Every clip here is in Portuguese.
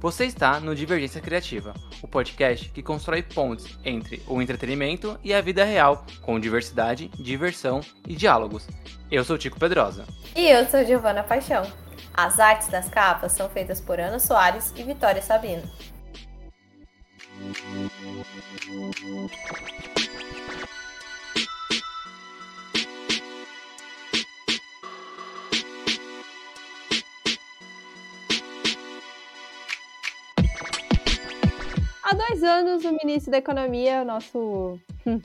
Você está no Divergência Criativa, o podcast que constrói pontes entre o entretenimento e a vida real, com diversidade, diversão e diálogos. Eu sou Tico Pedrosa. E eu sou Giovana Paixão. As artes das capas são feitas por Ana Soares e Vitória Sabino. Há dois anos, o ministro da Economia, o nosso hum,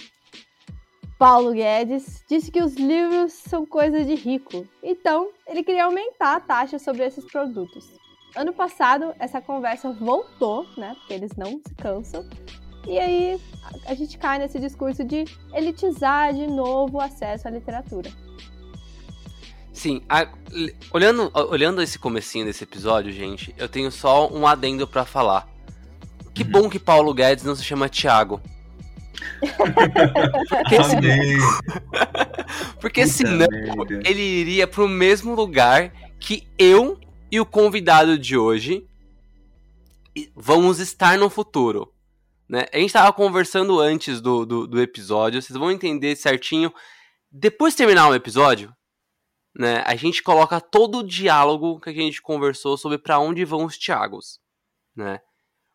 Paulo Guedes, disse que os livros são coisa de rico. Então, ele queria aumentar a taxa sobre esses produtos. Ano passado, essa conversa voltou, né? Porque eles não se cansam. E aí, a gente cai nesse discurso de elitizar de novo o acesso à literatura. Sim, a, olhando, olhando esse comecinho desse episódio, gente, eu tenho só um adendo para falar. Que uhum. bom que Paulo Guedes não se chama Thiago. Porque, senão, Porque senão ele iria pro mesmo lugar que eu e o convidado de hoje vamos estar no futuro. Né? A gente estava conversando antes do, do, do, episódio, vocês vão entender certinho. Depois de terminar o episódio, né, a gente coloca todo o diálogo que a gente conversou sobre para onde vão os Thiagos. Né?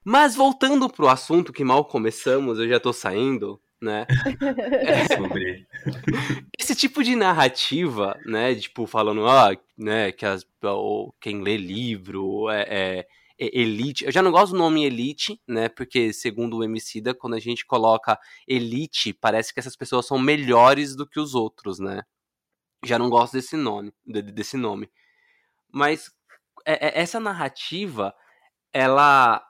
Mas voltando pro assunto que mal começamos, eu já tô saindo, né? É, sobre. Esse tipo de narrativa, né? Tipo, falando, ah, né, que as, ou, quem lê livro é, é, é, elite. Eu já não gosto do nome elite, né? Porque, segundo o Emicida, quando a gente coloca elite, parece que essas pessoas são melhores do que os outros, né? Já não gosto desse nome, desse nome. Mas é, é, essa narrativa, ela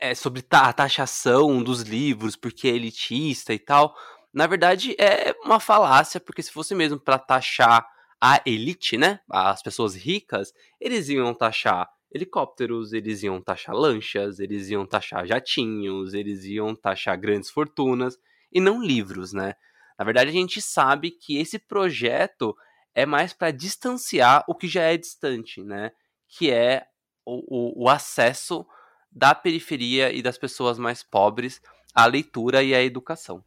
é, sobre a taxação dos livros, porque é elitista e tal, na verdade é uma falácia, porque se fosse mesmo para taxar a elite, né, as pessoas ricas, eles iam taxar helicópteros, eles iam taxar lanchas, eles iam taxar jatinhos, eles iam taxar grandes fortunas e não livros, né? Na verdade, a gente sabe que esse projeto é mais para distanciar o que já é distante, né? Que é o, o, o acesso da periferia e das pessoas mais pobres à leitura e à educação.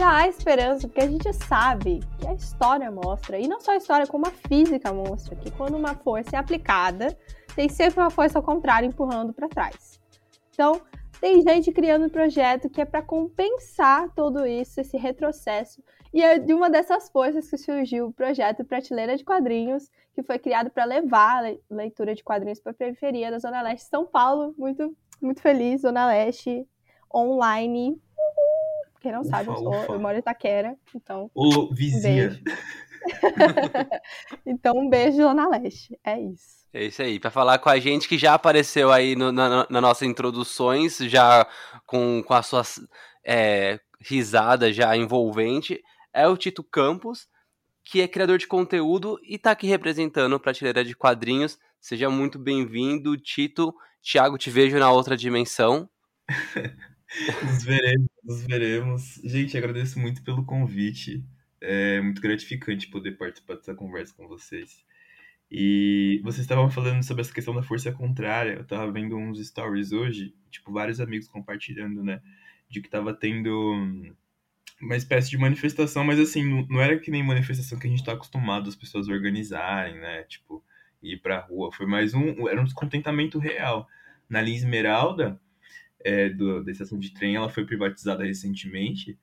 Ainda há esperança, porque a gente sabe que a história mostra, e não só a história, como a física mostra, que quando uma força é aplicada, tem sempre uma força ao contrário empurrando para trás. Então, tem gente criando um projeto que é para compensar todo isso, esse retrocesso. E é de uma dessas forças que surgiu o projeto Prateleira de Quadrinhos, que foi criado para levar a leitura de quadrinhos para a periferia da Zona Leste de São Paulo. Muito, muito feliz, Zona Leste, online. Quem não ufa, sabe, eu, sou, eu moro em Itaquera, então. Ô, vizinha. Um então, um beijo, Zona Leste. É isso. É isso aí, para falar com a gente que já apareceu aí no, na, na nossas introduções, já com, com a sua é, risada já envolvente, é o Tito Campos, que é criador de conteúdo e está aqui representando a prateleira de quadrinhos. Seja muito bem-vindo, Tito. Tiago, te vejo na outra dimensão. Nos veremos, nos veremos. Gente, agradeço muito pelo convite. É muito gratificante poder participar dessa conversa com vocês. E vocês estavam falando sobre essa questão da força contrária. Eu tava vendo uns stories hoje, tipo, vários amigos compartilhando, né? De que tava tendo uma espécie de manifestação, mas assim, não era que nem manifestação que a gente tá acostumado as pessoas organizarem, né? Tipo, ir pra rua. Foi mais um. Era um descontentamento real. Na linha Esmeralda, é, do, da estação de trem, ela foi privatizada recentemente,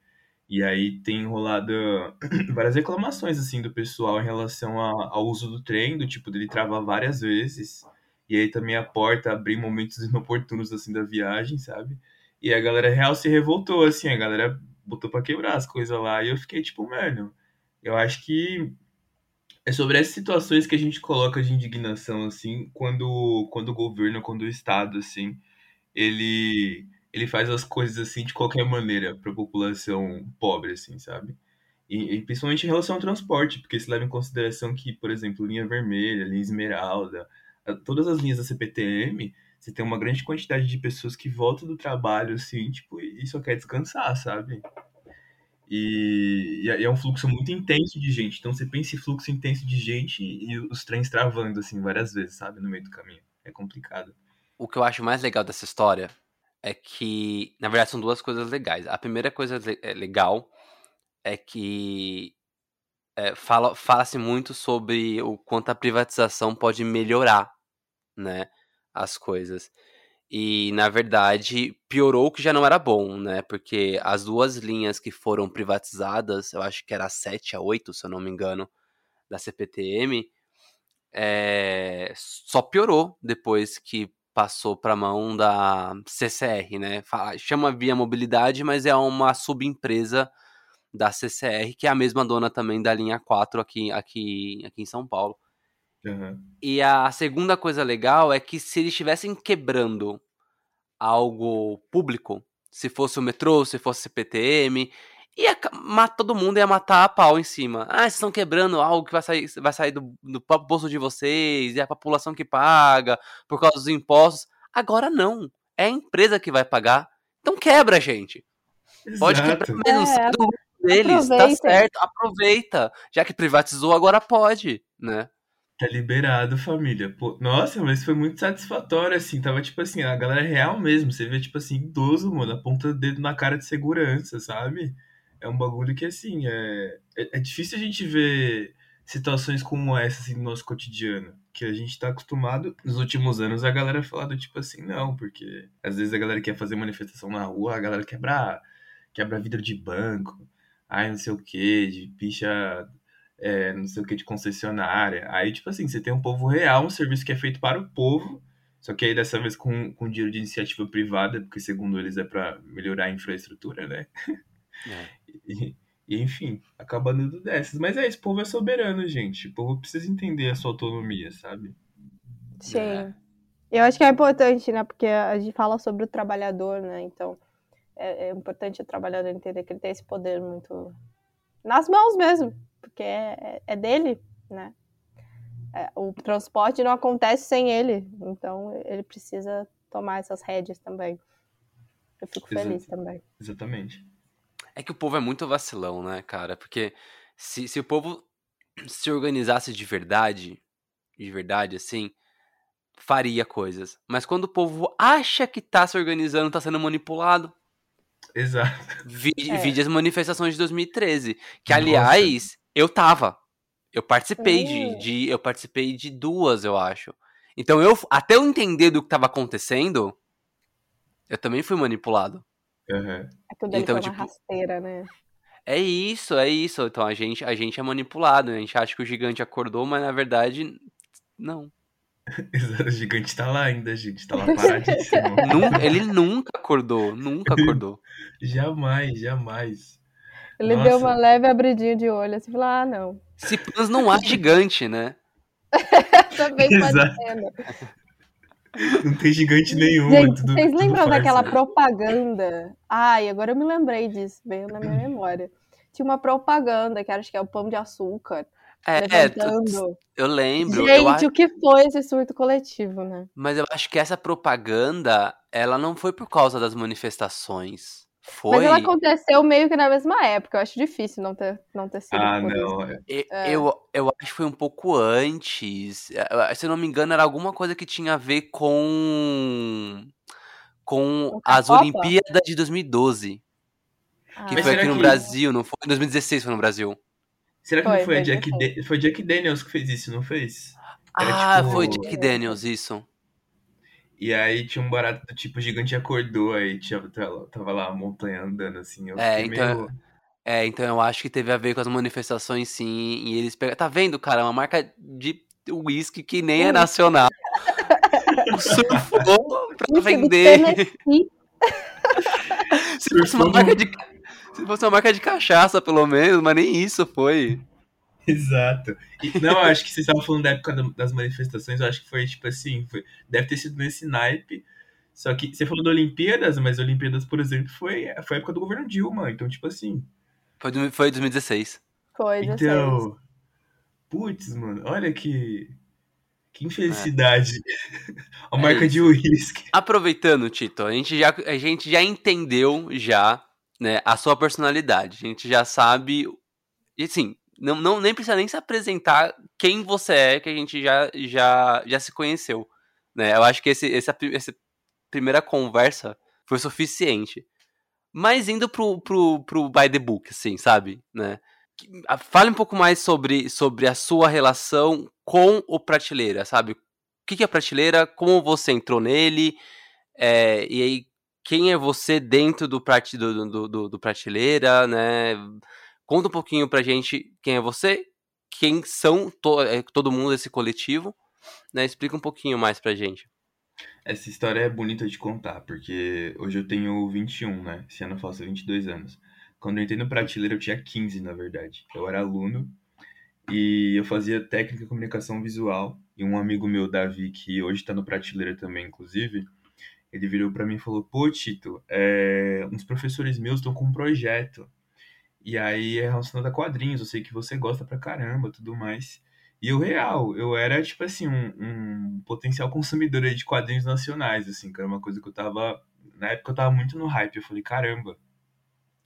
e aí tem rolado várias reclamações, assim, do pessoal em relação a, ao uso do trem, do tipo, dele travar várias vezes, e aí também a porta abrir momentos inoportunos, assim, da viagem, sabe? E a galera real se revoltou, assim, a galera botou pra quebrar as coisas lá. E eu fiquei tipo, mano, eu acho que é sobre essas situações que a gente coloca de indignação, assim, quando, quando o governo, quando o Estado, assim, ele, ele faz as coisas, assim, de qualquer maneira pra população pobre, assim, sabe? E, e principalmente em relação ao transporte, porque se leva em consideração que, por exemplo, linha vermelha, linha esmeralda, todas as linhas da CPTM, você tem uma grande quantidade de pessoas que voltam do trabalho, assim, tipo, e só quer descansar, sabe? E, e é um fluxo muito intenso de gente. Então você pensa em fluxo intenso de gente e os trens travando, assim, várias vezes, sabe? No meio do caminho. É complicado. O que eu acho mais legal dessa história é que, na verdade, são duas coisas legais. A primeira coisa é legal é que é, fala, fala-se muito sobre o quanto a privatização pode melhorar, né, as coisas. E, na verdade, piorou o que já não era bom, né? Porque as duas linhas que foram privatizadas, eu acho que era a 7 a 8, se eu não me engano, da CPTM, é... só piorou depois que passou para a mão da CCR, né? Chama Via Mobilidade, mas é uma subempresa da CCR, que é a mesma dona também da linha 4 aqui, aqui, aqui em São Paulo. Uhum. E a segunda coisa legal é que se eles estivessem quebrando algo público, se fosse o metrô, se fosse CPTM, ia matar todo mundo, ia matar a pau em cima. Ah, vocês estão quebrando algo que vai sair, vai sair do, do próprio bolso de vocês, e a população que paga por causa dos impostos. Agora não. É a empresa que vai pagar. Então quebra, gente. Exato. Pode quebrar mesmo, é, do deles, tá certo, aproveita. Já que privatizou, agora pode, né? Tá liberado, família. Pô, nossa, mas foi muito satisfatório, assim. Tava, tipo assim, a galera é real mesmo. Você vê, tipo assim, idoso, mano, aponta o dedo na cara de segurança, sabe? É um bagulho que, assim, é, é, é difícil a gente ver situações como essa, assim, no nosso cotidiano. Que a gente tá acostumado, nos últimos anos, a galera falar do tipo assim, não, porque às vezes a galera quer fazer manifestação na rua, a galera quebra, quebra vidro de banco, ai, não sei o que, de picha é, não sei o que, de concessionária. Aí, tipo assim, você tem um povo real, um serviço que é feito para o povo, só que aí dessa vez com, com dinheiro de iniciativa privada, porque segundo eles é para melhorar a infraestrutura, né? É. E, e, enfim, acaba dando dessas. Mas é, esse povo é soberano, gente. O povo precisa entender a sua autonomia, sabe? Sim. É. Eu acho que é importante, né? Porque a gente fala sobre o trabalhador, né? Então, é, é importante o trabalhador entender que ele tem esse poder muito nas mãos mesmo porque é, é dele, né? É, o transporte não acontece sem ele, então ele precisa tomar essas rédeas também. Eu fico feliz também. Exatamente. É que o povo é muito vacilão, né, cara? Porque se, se o povo se organizasse de verdade, de verdade, assim, faria coisas. Mas quando o povo acha que tá se organizando, tá sendo manipulado. Exato. Vi, é. Vide as manifestações de 2013. Que, Nossa. aliás, eu tava. Eu participei de, hum. de, Eu participei de duas, eu acho. Então eu. Até eu entender do que tava acontecendo, eu também fui manipulado. Uhum. É tudo então, tipo, rasteira, né? É isso, é isso. Então a gente, a gente é manipulado, né? A gente acha que o gigante acordou, mas na verdade, não. o gigante tá lá ainda, gente. Tá lá paradíssimo. Ele nunca acordou, nunca acordou. jamais, jamais. Ele Nossa. deu uma leve abridinha de olho, assim, falou, ah, não. Se não há gigante, né? Também ser, né? Não tem gigante nenhum. Gente, tudo, vocês lembram daquela propaganda? Ai, agora eu me lembrei disso, veio na minha memória. Tinha uma propaganda que acho que é o pão de açúcar. É, tu, eu lembro. Gente, eu o que foi esse surto coletivo, né? Mas eu acho que essa propaganda, ela não foi por causa das manifestações. Foi. Mas ela aconteceu meio que na mesma época. Eu acho difícil não ter, não ter sido. Ah, não. É. Eu, eu acho que foi um pouco antes. É, se eu não me engano, era alguma coisa que tinha a ver com. com as Copa? Olimpíadas de 2012. Ah. Que foi aqui no que... Brasil, não foi? Em 2016 foi no Brasil. Será que foi, não foi, foi Jack, da... foi Jack Daniels que fez isso, não fez? Era, ah, tipo... foi Jack Daniels, isso. E aí tinha um barato do tipo gigante acordou, aí tinha, tava lá a montanha andando assim. é, então, meio... é, então eu acho que teve a ver com as manifestações sim. E eles pegaram. Tá vendo, cara? Uma marca de uísque que nem é nacional. Surfou pra vender. se, fosse uma marca de, se fosse uma marca de cachaça, pelo menos, mas nem isso foi. Exato. E, não, eu acho que vocês estavam falando da época das manifestações, eu acho que foi tipo assim, foi, deve ter sido nesse naipe. Só que você falou da Olimpíadas, mas Olimpíadas, por exemplo, foi, foi a época do governo Dilma, então, tipo assim. Foi, foi 2016. Foi, 16. Então. Putz, mano, olha que. Que infelicidade. É. a marca é de uísque. Aproveitando, Tito, a gente, já, a gente já entendeu já, né, a sua personalidade. A gente já sabe. E assim, não, não nem precisa nem se apresentar quem você é, que a gente já, já, já se conheceu. Né? Eu acho que esse, esse, essa primeira conversa foi suficiente. Mas indo pro, pro, pro by the book, assim, sabe? Né? Fale um pouco mais sobre, sobre a sua relação com o Prateleira, sabe? O que, é Prateleira? Como você entrou nele? É, e aí, quem é você dentro do, prat, do, do, do, do Prateleira, né? Conta um pouquinho pra gente quem é você, quem são to, é, todo mundo desse coletivo, né? Explica um pouquinho mais pra gente. Essa história é bonita de contar, porque hoje eu tenho 21, né? Esse ano eu faço 22 anos. Quando eu entrei no Prateleira, eu tinha 15, na verdade. Eu era aluno e eu fazia técnica de comunicação visual. E um amigo meu, Davi, que hoje tá no Prateleira também, inclusive, ele virou para mim e falou: Pô, Tito, é... uns professores meus estão com um projeto. E aí é relacionado a quadrinhos, eu sei que você gosta pra caramba tudo mais. E eu, real, eu era, tipo assim, um, um potencial consumidor de quadrinhos nacionais, assim, que era uma coisa que eu tava. Na época eu tava muito no hype. Eu falei, caramba,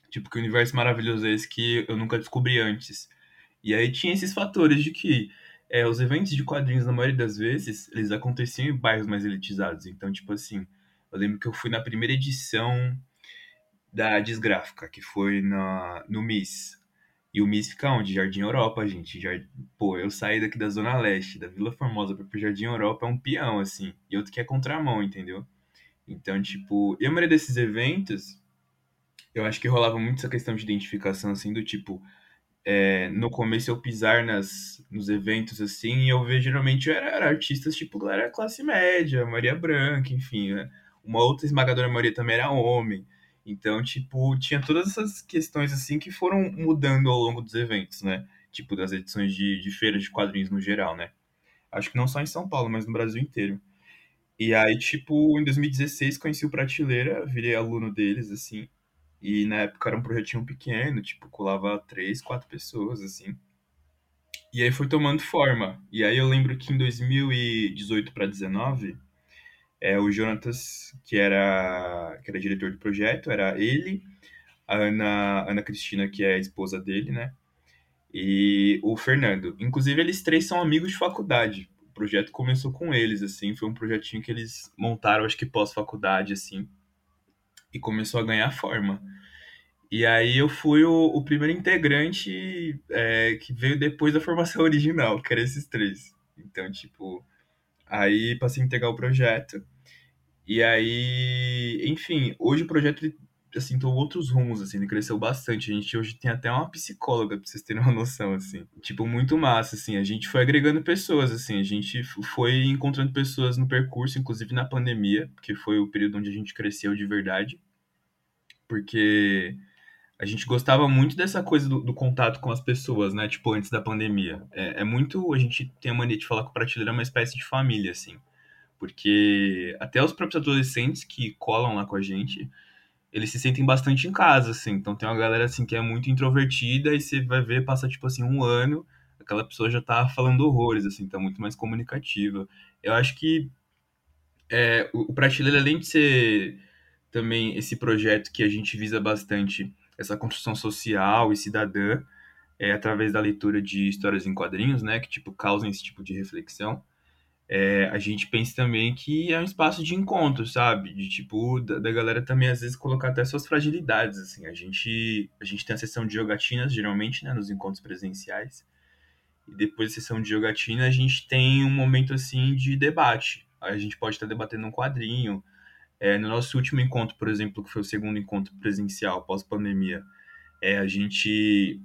Tipo, que universo maravilhoso é esse que eu nunca descobri antes. E aí tinha esses fatores de que é, os eventos de quadrinhos, na maioria das vezes, eles aconteciam em bairros mais elitizados. Então, tipo assim, eu lembro que eu fui na primeira edição da Desgráfica, que foi na, no MIS. E o MIS fica onde? Jardim Europa, gente. Jard... Pô, eu saí daqui da Zona Leste, da Vila Formosa para pro Jardim Europa, é um peão, assim. E outro que é contramão, entendeu? Então, tipo, e a maioria desses eventos, eu acho que rolava muito essa questão de identificação, assim, do tipo, é, no começo eu pisar nas, nos eventos, assim, e eu vejo geralmente era, era artistas, tipo, galera classe média, Maria Branca, enfim, né? Uma outra esmagadora maioria também era homem. Então, tipo, tinha todas essas questões, assim, que foram mudando ao longo dos eventos, né? Tipo, das edições de, de feiras de quadrinhos no geral, né? Acho que não só em São Paulo, mas no Brasil inteiro. E aí, tipo, em 2016 conheci o Prateleira, virei aluno deles, assim. E na época era um projetinho pequeno, tipo, colava três, quatro pessoas, assim. E aí foi tomando forma. E aí eu lembro que em 2018 para 19, é, o Jonatas, que era, que era diretor do projeto, era ele, a Ana, Ana Cristina, que é a esposa dele, né? E o Fernando. Inclusive, eles três são amigos de faculdade. O projeto começou com eles, assim. Foi um projetinho que eles montaram, acho que pós-faculdade, assim e começou a ganhar forma. E aí eu fui o, o primeiro integrante é, que veio depois da formação original, que era esses três. Então, tipo, aí passei a integrar o projeto. E aí, enfim, hoje o projeto assim, tomou outros rumos, assim, ele cresceu bastante. A gente hoje tem até uma psicóloga, pra vocês terem uma noção, assim. Tipo, muito massa, assim. A gente foi agregando pessoas, assim. A gente foi encontrando pessoas no percurso, inclusive na pandemia, que foi o período onde a gente cresceu de verdade. Porque a gente gostava muito dessa coisa do, do contato com as pessoas, né? Tipo, antes da pandemia. É, é muito... A gente tem a mania de falar que o Prateleira é uma espécie de família, assim. Porque até os próprios adolescentes que colam lá com a gente eles se sentem bastante em casa, assim. Então tem uma galera, assim, que é muito introvertida e você vai ver, passa, tipo assim, um ano, aquela pessoa já tá falando horrores, assim, tá muito mais comunicativa. Eu acho que é, o, o Prateleira, além de ser também esse projeto que a gente visa bastante, essa construção social e cidadã, é, através da leitura de histórias em quadrinhos, né, que, tipo, causam esse tipo de reflexão, é, a gente pensa também que é um espaço de encontro, sabe? De tipo, da, da, galera também às vezes colocar até suas fragilidades, assim. A gente, a gente tem a sessão de jogatinas, geralmente, né, nos encontros presenciais. E depois da sessão de jogatina, a gente tem um momento, assim, de debate. A gente pode estar debatendo um quadrinho. É, no nosso último encontro, por exemplo, que foi o segundo encontro presencial pós-pandemia, é, a gente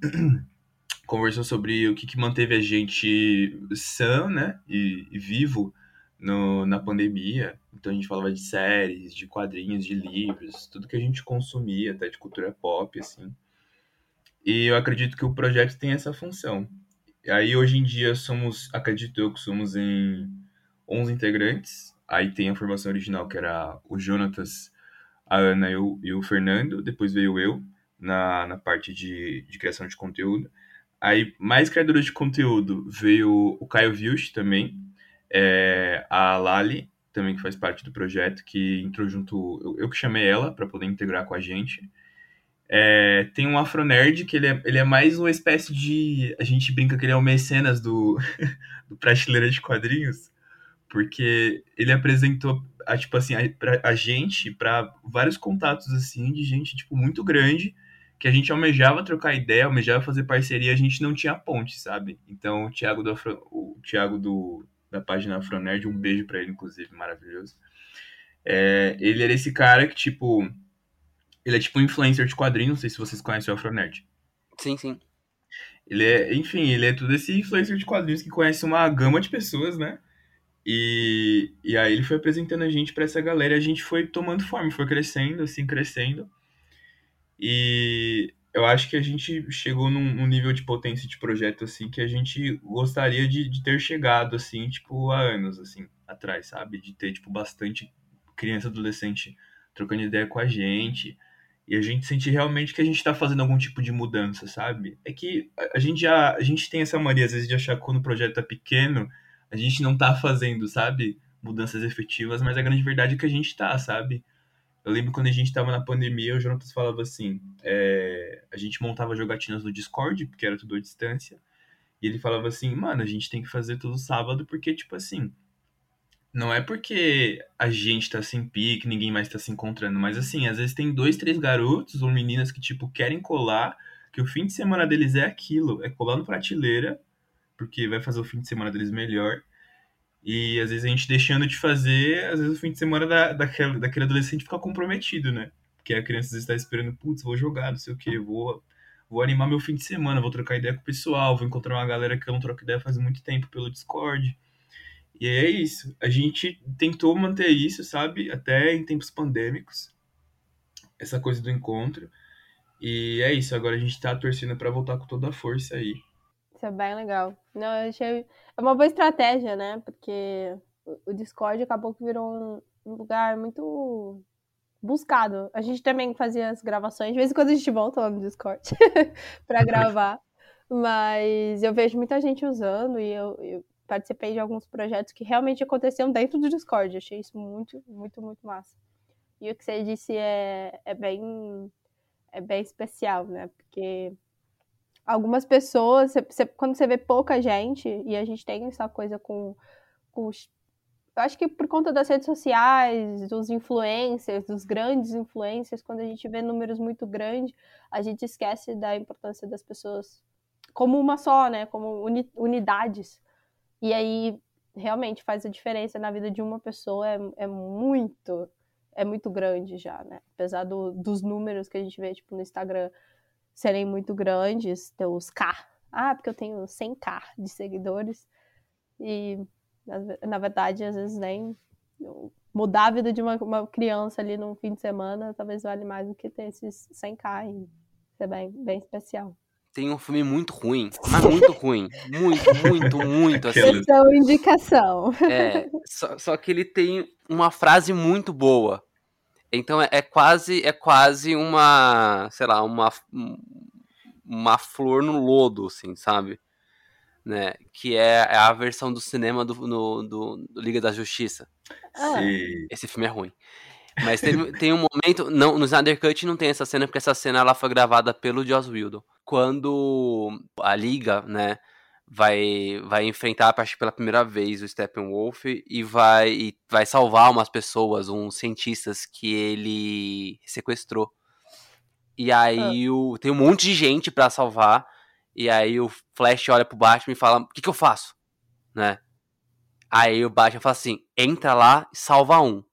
conversou sobre o que, que manteve a gente sã, né, e, e, vivo no, na pandemia. Então a gente falava de séries, de quadrinhos, de livros, tudo que a gente consumia, até de cultura pop, assim. E eu acredito que o projeto tem essa função. E aí hoje em dia somos, acredito eu que somos em 11 integrantes. Aí tem a formação original que era o Jonatas, a Ana e o, e o Fernando. Depois veio eu na, na parte de, de criação de conteúdo. Aí, mais criadores de conteúdo, veio o Caio Vilch também, é, a Lali, também que faz parte do projeto, que entrou junto, eu, eu que chamei ela para poder integrar com a gente. É, tem um Afronerd, que ele é, ele é mais uma espécie de. A gente brinca que ele é o mecenas do, do Prateleira de Quadrinhos, porque ele apresentou a, tipo assim, a, pra, a gente para vários contatos assim de gente tipo muito grande que a gente almejava trocar ideia, almejava fazer parceria, a gente não tinha ponte, sabe? Então o Thiago do Afro, o Thiago do da página Afronerd, um beijo para ele inclusive, maravilhoso. É, ele era esse cara que tipo ele é tipo um influencer de quadrinhos, não sei se vocês conhecem o Afronerd. Sim, sim. Ele é, enfim, ele é tudo esse influencer de quadrinhos que conhece uma gama de pessoas, né? E, e aí ele foi apresentando a gente para essa galera e a gente foi tomando forma, foi crescendo, assim, crescendo. E eu acho que a gente chegou num, num nível de potência de projeto, assim, que a gente gostaria de, de ter chegado, assim, tipo, há anos, assim, atrás, sabe? De ter, tipo, bastante criança adolescente trocando ideia com a gente, e a gente sente realmente que a gente está fazendo algum tipo de mudança, sabe? É que a gente já a gente tem essa mania às vezes de achar que quando o projeto é pequeno, a gente não tá fazendo, sabe, mudanças efetivas, mas a grande verdade é que a gente tá, sabe? Eu lembro quando a gente tava na pandemia, o Jonatas falava assim, é, a gente montava jogatinas no Discord, porque era tudo à distância, e ele falava assim, mano, a gente tem que fazer tudo sábado, porque, tipo assim, não é porque a gente tá sem pique, ninguém mais tá se encontrando, mas assim, às vezes tem dois, três garotos ou meninas que, tipo, querem colar, que o fim de semana deles é aquilo, é colar no prateleira, porque vai fazer o fim de semana deles melhor. E às vezes a gente deixando de fazer, às vezes o fim de semana da, daquele, daquele adolescente fica comprometido, né? Porque a criança está esperando, putz, vou jogar, não sei o que, vou, vou animar meu fim de semana, vou trocar ideia com o pessoal, vou encontrar uma galera que eu não troco ideia faz muito tempo pelo Discord. E é isso. A gente tentou manter isso, sabe? Até em tempos pandêmicos. Essa coisa do encontro. E é isso. Agora a gente tá torcendo para voltar com toda a força aí. Isso é bem legal. Não, eu achei. É uma boa estratégia, né? Porque o Discord acabou que virou um lugar muito buscado. A gente também fazia as gravações. De vez em quando a gente volta lá no Discord para gravar. Mas eu vejo muita gente usando e eu, eu participei de alguns projetos que realmente aconteciam dentro do Discord. Achei isso muito, muito, muito massa. E o que você disse é, é bem é bem especial, né? Porque algumas pessoas, quando você vê pouca gente, e a gente tem essa coisa com, com eu acho que por conta das redes sociais, dos influencers, dos grandes influencers, quando a gente vê números muito grandes, a gente esquece da importância das pessoas como uma só, né? Como uni, unidades. E aí realmente faz a diferença na vida de uma pessoa, é, é muito, é muito grande já, né? Apesar do, dos números que a gente vê, tipo, no Instagram serem muito grandes, ter os K. Ah, porque eu tenho 100k de seguidores. E, na, verdade, às vezes nem mudar a vida de uma, uma, criança ali num fim de semana talvez vale mais do que ter esses 100k e ser bem, bem especial tem um filme muito ruim, mas muito ruim. Muito, muito, muito assim. Então, indicação. É, só, só, que ele tem uma frase muito boa. Então é, é, quase é quase uma, sei lá, uma uma flor no lodo, assim, sabe? Né? Que é, é a versão do cinema do, no, do, do Liga da Justiça. Ah. Esse filme é ruim. Mas tem, tem um momento. Não, no Snyder Cut não tem essa cena, porque essa cena ela foi gravada pelo Joss Whedon. Quando a Liga, né, vai, vai enfrentar, acho que pela primeira vez, o Steppenwolf e vai, e vai salvar umas pessoas, uns cientistas que ele sequestrou. E aí ah. o, tem um monte de gente para salvar. E aí o Flash olha pro Batman e fala: O que, que eu faço? Né? Aí o Batman fala assim: entra lá e salva um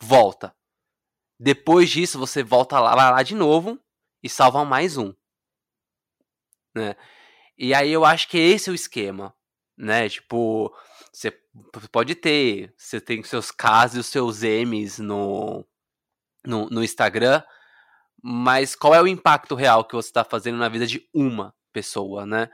volta. Depois disso, você volta lá, lá de novo e salva mais um. Né? E aí eu acho que esse é o esquema, né? Tipo, você pode ter, você tem seus Ks e os seus M's no, no, no Instagram, mas qual é o impacto real que você está fazendo na vida de uma pessoa, né?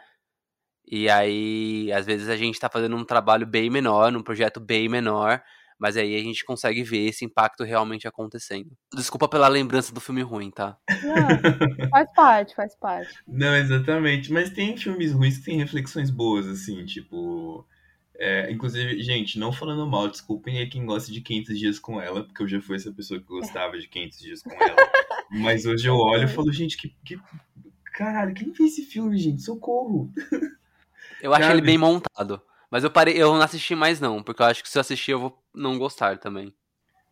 E aí, às vezes a gente está fazendo um trabalho bem menor, num projeto bem menor, mas aí a gente consegue ver esse impacto realmente acontecendo. Desculpa pela lembrança do filme ruim, tá? Não, faz parte, faz parte. Não, exatamente. Mas tem filmes ruins que têm reflexões boas, assim, tipo. É, inclusive, gente, não falando mal, desculpem aí quem gosta de 500 dias com ela, porque eu já fui essa pessoa que gostava de 500 dias com ela. Mas hoje eu olho e falo, gente, que, que. Caralho, quem fez esse filme, gente? Socorro! Eu acho ele bem montado. Mas eu parei, eu não assisti mais não, porque eu acho que se eu assistir eu vou não gostar também.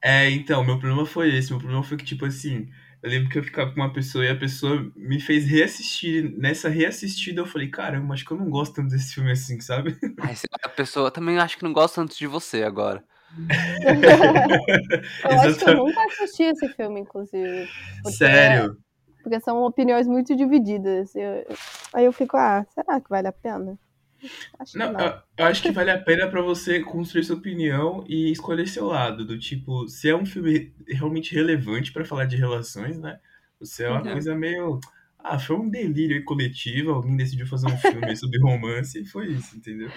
É, então, meu problema foi esse. Meu problema foi que, tipo assim, eu lembro que eu ficava com uma pessoa e a pessoa me fez reassistir. Nessa reassistida eu falei, caramba, acho que eu não gosto tanto desse filme assim, sabe? Ai, a pessoa também acho que não gosta tanto de você agora. eu acho que eu nunca assisti esse filme, inclusive. Sério? Porque são opiniões muito divididas. Eu, aí eu fico, ah, será que vale a pena? Acho não, não. Eu, eu, acho que vale a pena para você construir sua opinião e escolher seu lado. Do tipo, se é um filme realmente relevante para falar de relações, né? Você é uma uhum. coisa meio. Ah, foi um delírio coletivo, alguém decidiu fazer um filme sobre romance e foi isso, entendeu?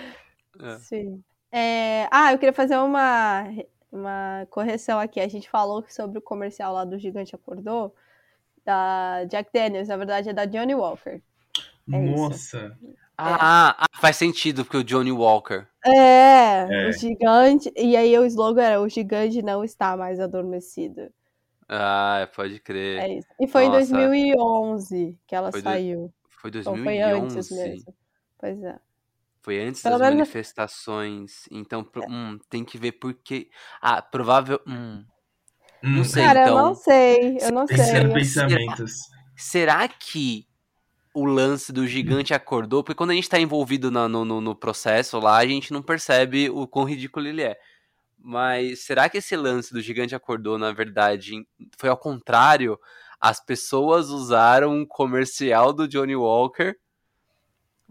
É. Sim. É... Ah, eu queria fazer uma, uma correção aqui. A gente falou sobre o comercial lá do Gigante Acordou, da Jack Daniels, na verdade é da Johnny Walker. É Nossa! Isso. Ah, ah, faz sentido, porque o Johnny Walker. É, é, o gigante. E aí o slogan era: o gigante não está mais adormecido. Ah, pode crer. É isso. E foi Nossa. em 2011 que ela foi saiu. Do... Foi 2011. Então foi antes mesmo. Pois é. Foi antes Pelo das menos... manifestações. Então, hum, tem que ver porque. Ah, provável. Hum. Não hum. sei, Cara, então. eu não sei. Eu não sei. Pensamentos. Será, será que o lance do gigante acordou, porque quando a gente tá envolvido no, no, no, processo lá, a gente não percebe o quão ridículo ele é. Mas será que esse lance do gigante acordou, na verdade, foi ao contrário? As pessoas usaram um comercial do Johnny Walker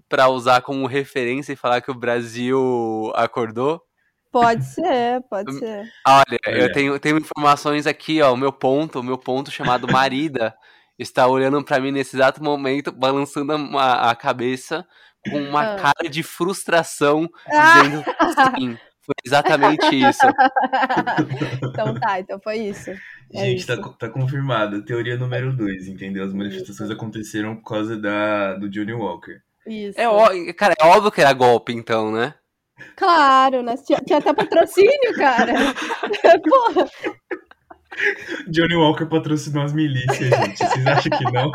para usar como referência e falar que o Brasil acordou? Pode ser, pode ser. Olha, é. eu tenho, tenho informações aqui, ó, o meu ponto, o meu ponto chamado Marida está olhando para mim nesse exato momento, balançando a, a cabeça com uma ah. cara de frustração, ah. dizendo sim. Foi exatamente isso. então tá, então foi isso. É Gente, tá, isso. Tá, tá confirmado. Teoria número 2, entendeu? As manifestações isso. aconteceram por causa da, do Johnny Walker. Isso. É, ó, cara, é óbvio que era golpe, então, né? Claro, né? Tinha, tinha até patrocínio, cara. Porra. Johnny Walker patrocinou as milícias, gente. Vocês acham que não?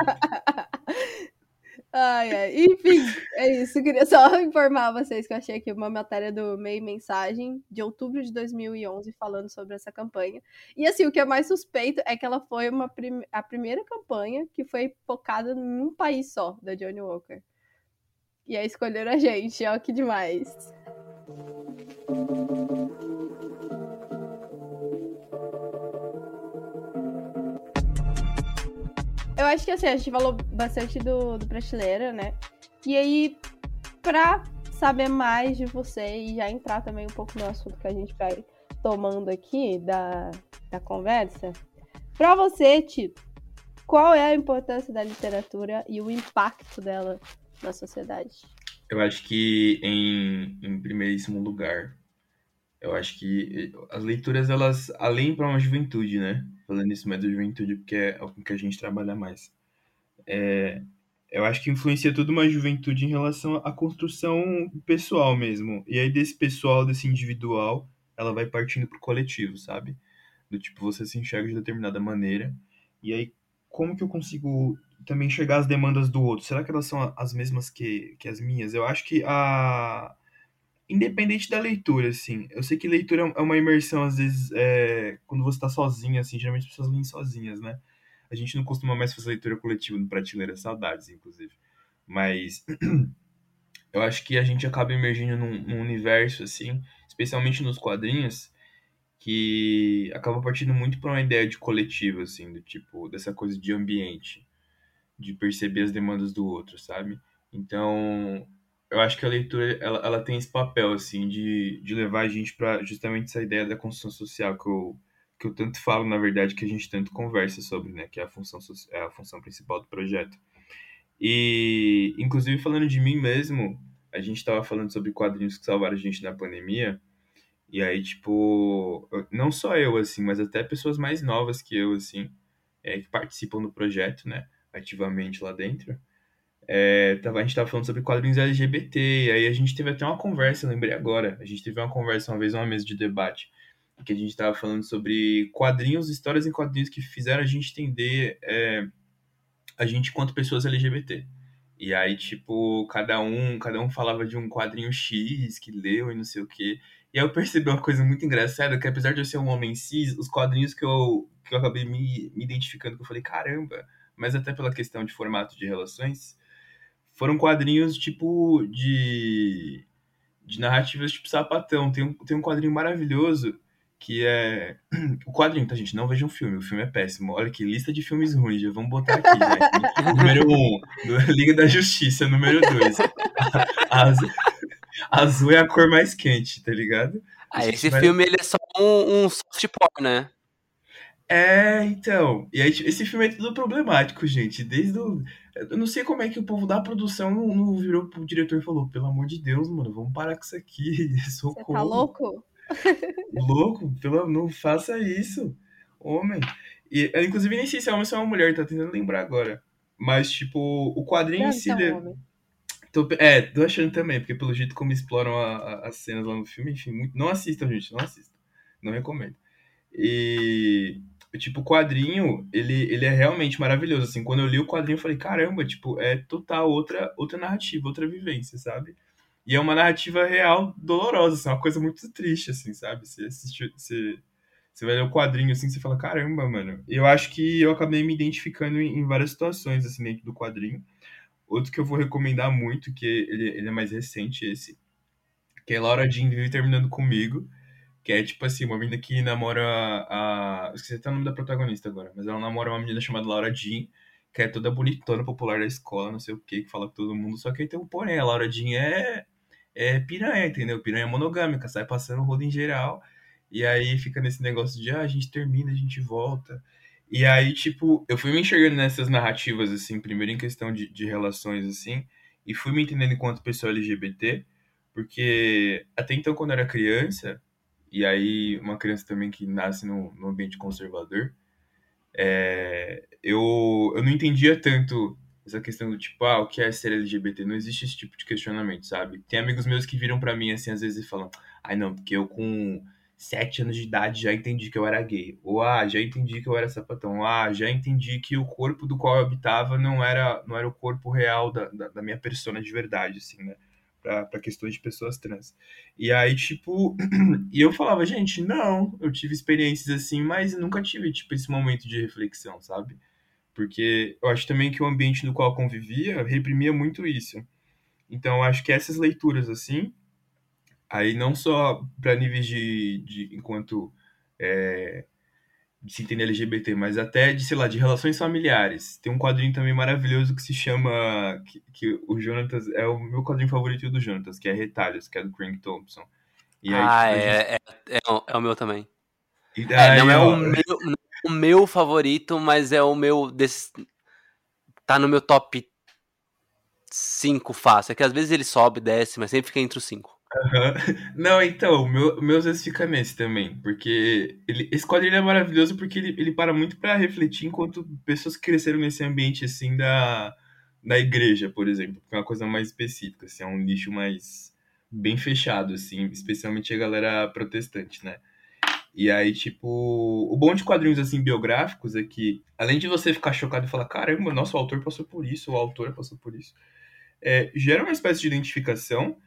Ai, ai. Enfim, é isso. Queria só informar vocês que eu achei aqui uma matéria do Meio Mensagem de outubro de 2011 falando sobre essa campanha. E assim, o que é mais suspeito é que ela foi uma prim a primeira campanha que foi focada em um país só, da Johnny Walker. E aí escolheram a gente, ó, que demais. Eu acho que assim, a gente falou bastante do, do Prateleira, né? E aí, pra saber mais de você e já entrar também um pouco no assunto que a gente vai tomando aqui da, da conversa, pra você, Tito, qual é a importância da literatura e o impacto dela na sociedade? Eu acho que, em, em primeiríssimo lugar, eu acho que as leituras, elas, além para uma juventude, né? falando isso mais da juventude, porque é com que a gente trabalha mais. É, eu acho que influencia toda uma juventude em relação à construção pessoal mesmo. E aí, desse pessoal, desse individual, ela vai partindo pro coletivo, sabe? Do tipo, você se enxerga de determinada maneira. E aí, como que eu consigo também enxergar as demandas do outro? Será que elas são as mesmas que, que as minhas? Eu acho que a, independente da leitura, assim. Eu sei que leitura é uma imersão, às vezes, é, quando você tá sozinho, assim, geralmente as pessoas leem sozinhas, né? A gente não costuma mais fazer leitura coletiva no Prateleira, saudades, inclusive. Mas eu acho que a gente acaba emergindo num, num, universo, assim, especialmente nos quadrinhos, que acaba partindo muito para uma ideia de coletivo, assim, do tipo, dessa coisa de ambiente, de perceber as demandas do outro, sabe? Então, eu acho que a leitura ela, ela tem esse papel assim de, de levar a gente para justamente essa ideia da construção social que eu, que eu tanto falo, na verdade, que a gente tanto conversa sobre, né, que é a função é a função principal do projeto. E inclusive falando de mim mesmo, a gente estava falando sobre quadrinhos que salvaram a gente na pandemia. E aí, tipo, não só eu, assim, mas até pessoas mais novas que eu, assim, é, que participam do projeto, né, ativamente lá dentro. É, tava, a gente tava falando sobre quadrinhos LGBT, e aí a gente teve até uma conversa, lembrei agora, a gente teve uma conversa uma vez, uma mesa de debate, que a gente tava falando sobre quadrinhos, histórias em quadrinhos que fizeram a gente entender é, a gente quanto pessoas LGBT. E aí, tipo, cada um, cada um falava de um quadrinho X que leu e não sei o quê. E aí eu percebi uma coisa muito engraçada, que apesar de eu ser um homem cis, os quadrinhos que eu, que eu acabei me, me identificando, que eu falei, caramba, mas até pela questão de formato de relações, foram quadrinhos tipo de, de narrativas tipo sapatão. Tem um, tem um quadrinho maravilhoso que é. O quadrinho, tá, gente? Não vejam um filme, o filme é péssimo. Olha que lista de filmes ruins, já vamos botar aqui, né? número 1, um, Liga da Justiça, número 2. Azul, azul é a cor mais quente, tá ligado? Ah, esse vai... filme ele é só um, um soft porn, né? É, então. E aí, esse filme é tudo problemático, gente. Desde o. Eu não sei como é que o povo da produção não, não virou pro diretor e falou: pelo amor de Deus, mano, vamos parar com isso aqui. Socorro. Você tá louco? Louco, pelo, não faça isso, homem. E, inclusive, nem sei se é homem ou se é uma mulher, tá tentando lembrar agora. Mas, tipo, o quadrinho em si. Um tô, é, tô achando também, porque pelo jeito como exploram a, a, as cenas lá no filme, enfim, muito, não assistam, gente, não assistam. Não recomendo. E tipo, o quadrinho, ele, ele é realmente maravilhoso, assim, quando eu li o quadrinho eu falei, caramba, tipo, é total outra, outra narrativa, outra vivência, sabe? E é uma narrativa real dolorosa, assim, é uma coisa muito triste, assim, sabe? Você assistiu, você, você vai ler o quadrinho, assim, você fala, caramba, mano. Eu acho que eu acabei me identificando em, em várias situações, assim, dentro do quadrinho. Outro que eu vou recomendar muito, que ele, ele é mais recente, esse, que é Laura Jean Vive Terminando Comigo, que é tipo assim, uma menina que namora a. esqueci até o nome da protagonista agora, mas ela namora uma menina chamada Laura Jean, que é toda bonitona, popular da escola, não sei o que, que fala com todo mundo. Só que aí tem um porém, a Laura Jean é, é piranha, entendeu? Piranha monogâmica, sai passando rodo em geral. E aí fica nesse negócio de, ah, a gente termina, a gente volta. E aí, tipo, eu fui me enxergando nessas narrativas, assim, primeiro em questão de, de relações, assim, e fui me entendendo enquanto pessoa LGBT, porque até então, quando eu era criança, e aí uma criança também que nasce no, no ambiente conservador, é, eu, eu não entendia tanto essa questão do tipo, ah, o que é ser LGBT? Não existe esse tipo de questionamento, sabe? Tem amigos meus que viram para mim assim, às vezes, e falam, ai não, porque eu com sete anos de idade já entendi que eu era gay. Ou, ah, já entendi que eu era sapatão. Ah, já entendi que o corpo do qual eu habitava não era, não era o corpo real da, da, da minha persona de verdade, assim, né? Para questões de pessoas trans. E aí, tipo, e eu falava, gente, não, eu tive experiências assim, mas nunca tive, tipo, esse momento de reflexão, sabe? Porque eu acho também que o ambiente no qual eu convivia reprimia muito isso. Então, eu acho que essas leituras, assim, aí não só para níveis de, de enquanto é, de se entender LGBT, mas até de, sei lá, de relações familiares. Tem um quadrinho também maravilhoso que se chama. Que, que o Jonatas. É o meu quadrinho favorito do Jonatas, que é Retalhos, que é do Craig Thompson. Aí, ah, tipo, é, gente... é, é, é, o meu também. é, não é o meu, o meu favorito, mas é o meu. Desse, tá no meu top 5 fácil. É que às vezes ele sobe, desce, mas sempre fica entre os 5. Não, então, o meu, meu às vezes fica nesse também, porque ele, esse quadrinho é maravilhoso porque ele, ele para muito para refletir enquanto pessoas cresceram nesse ambiente, assim, da, da igreja, por exemplo, que é uma coisa mais específica, assim, é um nicho mais bem fechado, assim, especialmente a galera protestante, né? E aí, tipo, o bom de quadrinhos, assim, biográficos é que, além de você ficar chocado e falar, caramba, nosso autor passou por isso, o autor passou por isso, é, gera uma espécie de identificação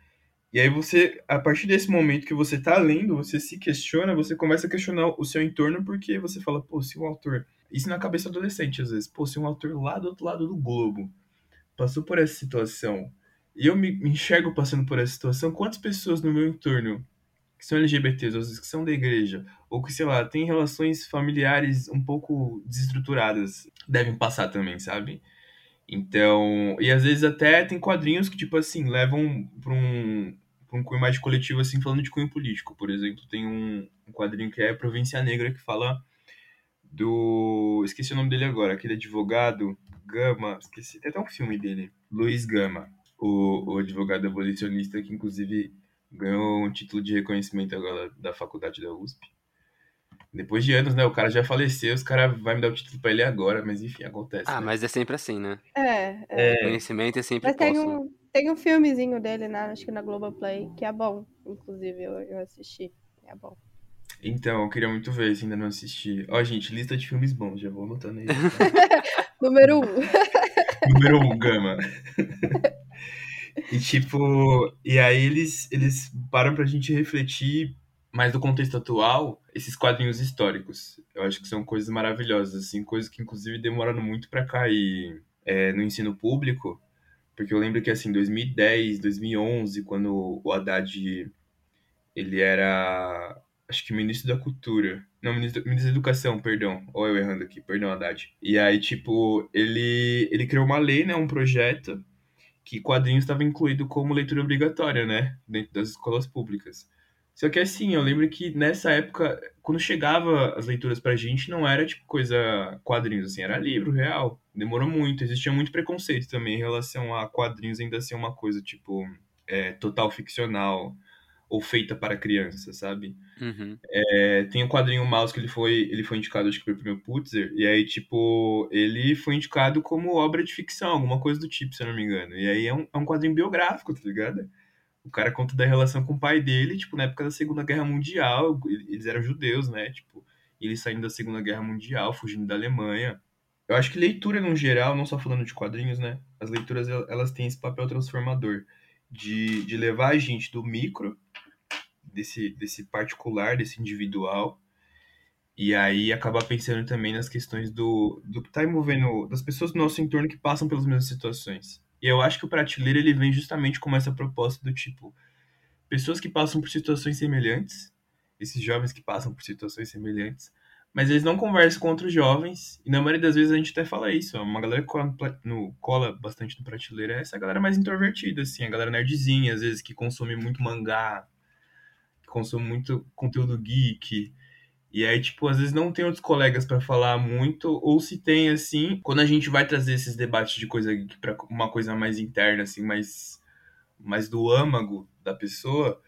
e aí você, a partir desse momento que você tá lendo, você se questiona, você começa a questionar o seu entorno porque você fala, pô, se um autor, isso na cabeça adolescente às vezes, pô, se um autor lá do outro lado do globo passou por essa situação, e eu me, me enxergo passando por essa situação, quantas pessoas no meu entorno que são LGBTs, ou vezes que são da igreja, ou que, sei lá, têm relações familiares um pouco desestruturadas, devem passar também, sabe? Então, e às vezes até tem quadrinhos que, tipo assim, levam pra um, um cunho mais coletivo, assim, falando de cunho político. Por exemplo, tem um, um quadrinho que é Província Negra, que fala do. Esqueci o nome dele agora, aquele advogado, Gama, esqueci, tem até um filme dele, Luiz Gama, o, o advogado abolicionista que, inclusive, ganhou um título de reconhecimento agora da faculdade da USP. Depois de anos, né? O cara já faleceu, os caras vão me dar o título pra ele agora, mas enfim, acontece. Ah, né? mas é sempre assim, né? É, é. Conhecimento é sempre Mas tem posto. um, tem um filmezinho dele, né? Acho que na Globoplay, que é bom. Inclusive, eu, eu assisti. É bom. Então, eu queria muito ver, se ainda não assisti. Ó, gente, lista de filmes bons, já vou anotando aí. Número um. Número um, Gama. e tipo, e aí eles, eles param pra gente refletir mais do contexto atual, esses quadrinhos históricos. Eu acho que são coisas maravilhosas, assim, coisas que inclusive demoraram muito pra cair é, no ensino público, porque eu lembro que assim, 2010, 2011, quando o Haddad ele era acho que ministro da cultura. Não, ministro, ministro da educação, perdão. Ou eu errando aqui, perdão, Haddad. E aí, tipo, ele, ele criou uma lei, né, um projeto, que quadrinhos estava incluído como leitura obrigatória, né, dentro das escolas públicas. Só que assim, eu lembro que nessa época, quando chegava as leituras pra gente, não era tipo coisa quadrinhos, assim, era livro real. Demorou muito, existia muito preconceito também em relação a quadrinhos ainda ser uma coisa, tipo, é, total ficcional ou feita para criança, sabe? Uhum. É, tem o quadrinho Mouse que ele foi, ele foi indicado, acho que foi pro meu Pulitzer, e aí, tipo, ele foi indicado como obra de ficção, alguma coisa do tipo, se eu não me engano. E aí é um, é um quadrinho biográfico, tá ligado? O cara conta da relação com o pai dele, tipo, na época da Segunda Guerra Mundial, eles eram judeus, né? Tipo, eles saindo da Segunda Guerra Mundial, fugindo da Alemanha. Eu acho que leitura, no geral, não só falando de quadrinhos, né? As leituras, elas têm esse papel transformador de, de levar a gente do micro desse, desse particular, desse individual, e aí acaba pensando também nas questões do, do que está envolvendo, das pessoas do nosso entorno que passam pelas mesmas situações. E eu acho que o Prateleira ele vem justamente com essa proposta do tipo, pessoas que passam por situações semelhantes, esses jovens que passam por situações semelhantes, mas eles não conversam com outros jovens, e na maioria das vezes a gente até fala isso, uma galera que cola, no, cola bastante no Prateleira é essa galera mais introvertida, assim, a galera nerdzinha, às vezes, que consome muito mangá, consumo muito conteúdo geek. E aí, tipo, às vezes não tem outros colegas para falar muito, ou se tem, assim, quando a gente vai trazer esses debates de coisa geek pra uma coisa mais interna, assim, mais, mais do âmago da pessoa,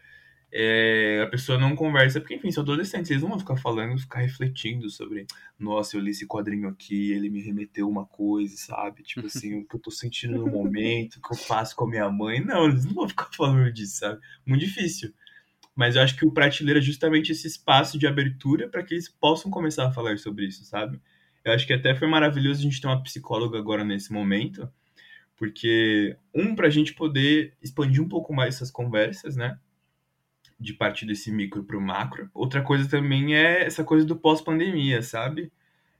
é, a pessoa não conversa, porque, enfim, são adolescentes, eles não vão ficar falando, ficar refletindo sobre, nossa, eu li esse quadrinho aqui, ele me remeteu uma coisa, sabe? Tipo assim, o que eu tô sentindo no momento, o que eu faço com a minha mãe. Não, eles não vão ficar falando disso, sabe? Muito difícil. Mas eu acho que o Prateleira é justamente esse espaço de abertura para que eles possam começar a falar sobre isso, sabe? Eu acho que até foi maravilhoso a gente ter uma psicóloga agora nesse momento, porque, um, para a gente poder expandir um pouco mais essas conversas, né? De partir desse micro para o macro. Outra coisa também é essa coisa do pós-pandemia, sabe?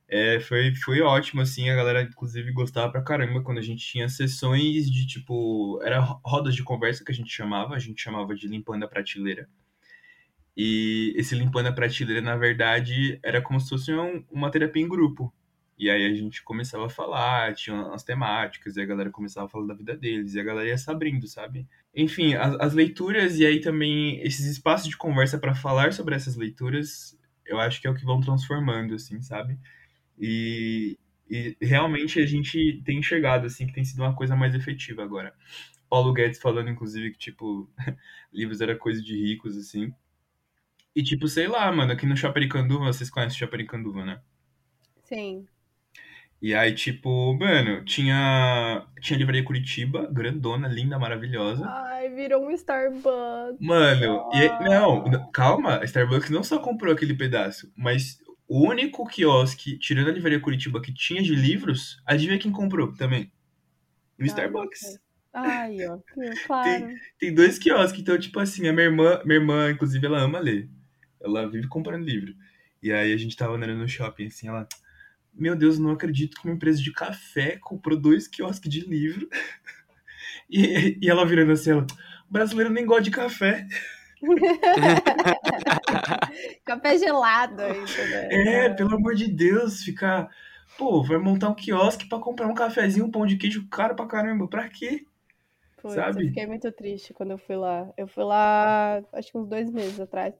É, foi, foi ótimo, assim, a galera, inclusive, gostava pra caramba quando a gente tinha sessões de, tipo, era rodas de conversa que a gente chamava, a gente chamava de limpando a prateleira. E esse limpando a prateleira, na verdade, era como se fosse um, uma terapia em grupo. E aí a gente começava a falar, tinha as temáticas, e a galera começava a falar da vida deles, e a galera ia se abrindo, sabe? Enfim, as, as leituras e aí também esses espaços de conversa para falar sobre essas leituras, eu acho que é o que vão transformando, assim, sabe? E, e realmente a gente tem enxergado, assim, que tem sido uma coisa mais efetiva agora. Paulo Guedes falando, inclusive, que, tipo, livros era coisa de ricos, assim. E, tipo, sei lá, mano, aqui no Chaparicanduva, vocês conhecem o Chaparicanduva, né? Sim. E aí, tipo, mano, tinha, tinha livraria Curitiba, grandona, linda, maravilhosa. Ai, virou um Starbucks. Mano, e, não, calma, a Starbucks não só comprou aquele pedaço, mas o único quiosque, tirando a livraria Curitiba, que tinha de livros, adivinha quem comprou também? O Starbucks. Ai, ó, claro. Tem, tem dois quiosques, então, tipo assim, a minha irmã, minha irmã, inclusive, ela ama ler. Ela vive comprando livro. E aí a gente tava andando no shopping, assim, ela. Meu Deus, não acredito que uma empresa de café comprou dois quiosques de livro. E, e ela virando assim, ela. O brasileiro nem gosta de café. café gelado ainda, né? É, pelo amor de Deus, ficar Pô, vai montar um quiosque pra comprar um cafezinho, um pão de queijo caro pra caramba. Pra quê? Putz, Sabe? eu fiquei muito triste quando eu fui lá. Eu fui lá, acho que uns dois meses atrás.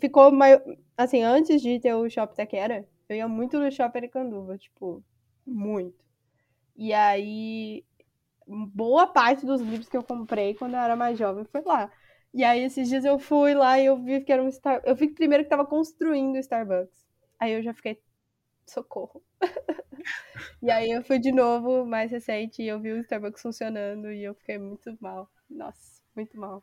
Ficou meio. Assim, antes de ter o Shopping Taquera, eu ia muito no Shopping Aricanduva, tipo, muito. E aí, boa parte dos livros que eu comprei quando eu era mais jovem foi lá. E aí, esses dias eu fui lá e eu vi que era um Star... Eu vi primeiro que tava construindo o Starbucks. Aí eu já fiquei, socorro. E aí eu fui de novo, mais recente, e eu vi o Starbucks funcionando e eu fiquei muito mal. Nossa, muito mal.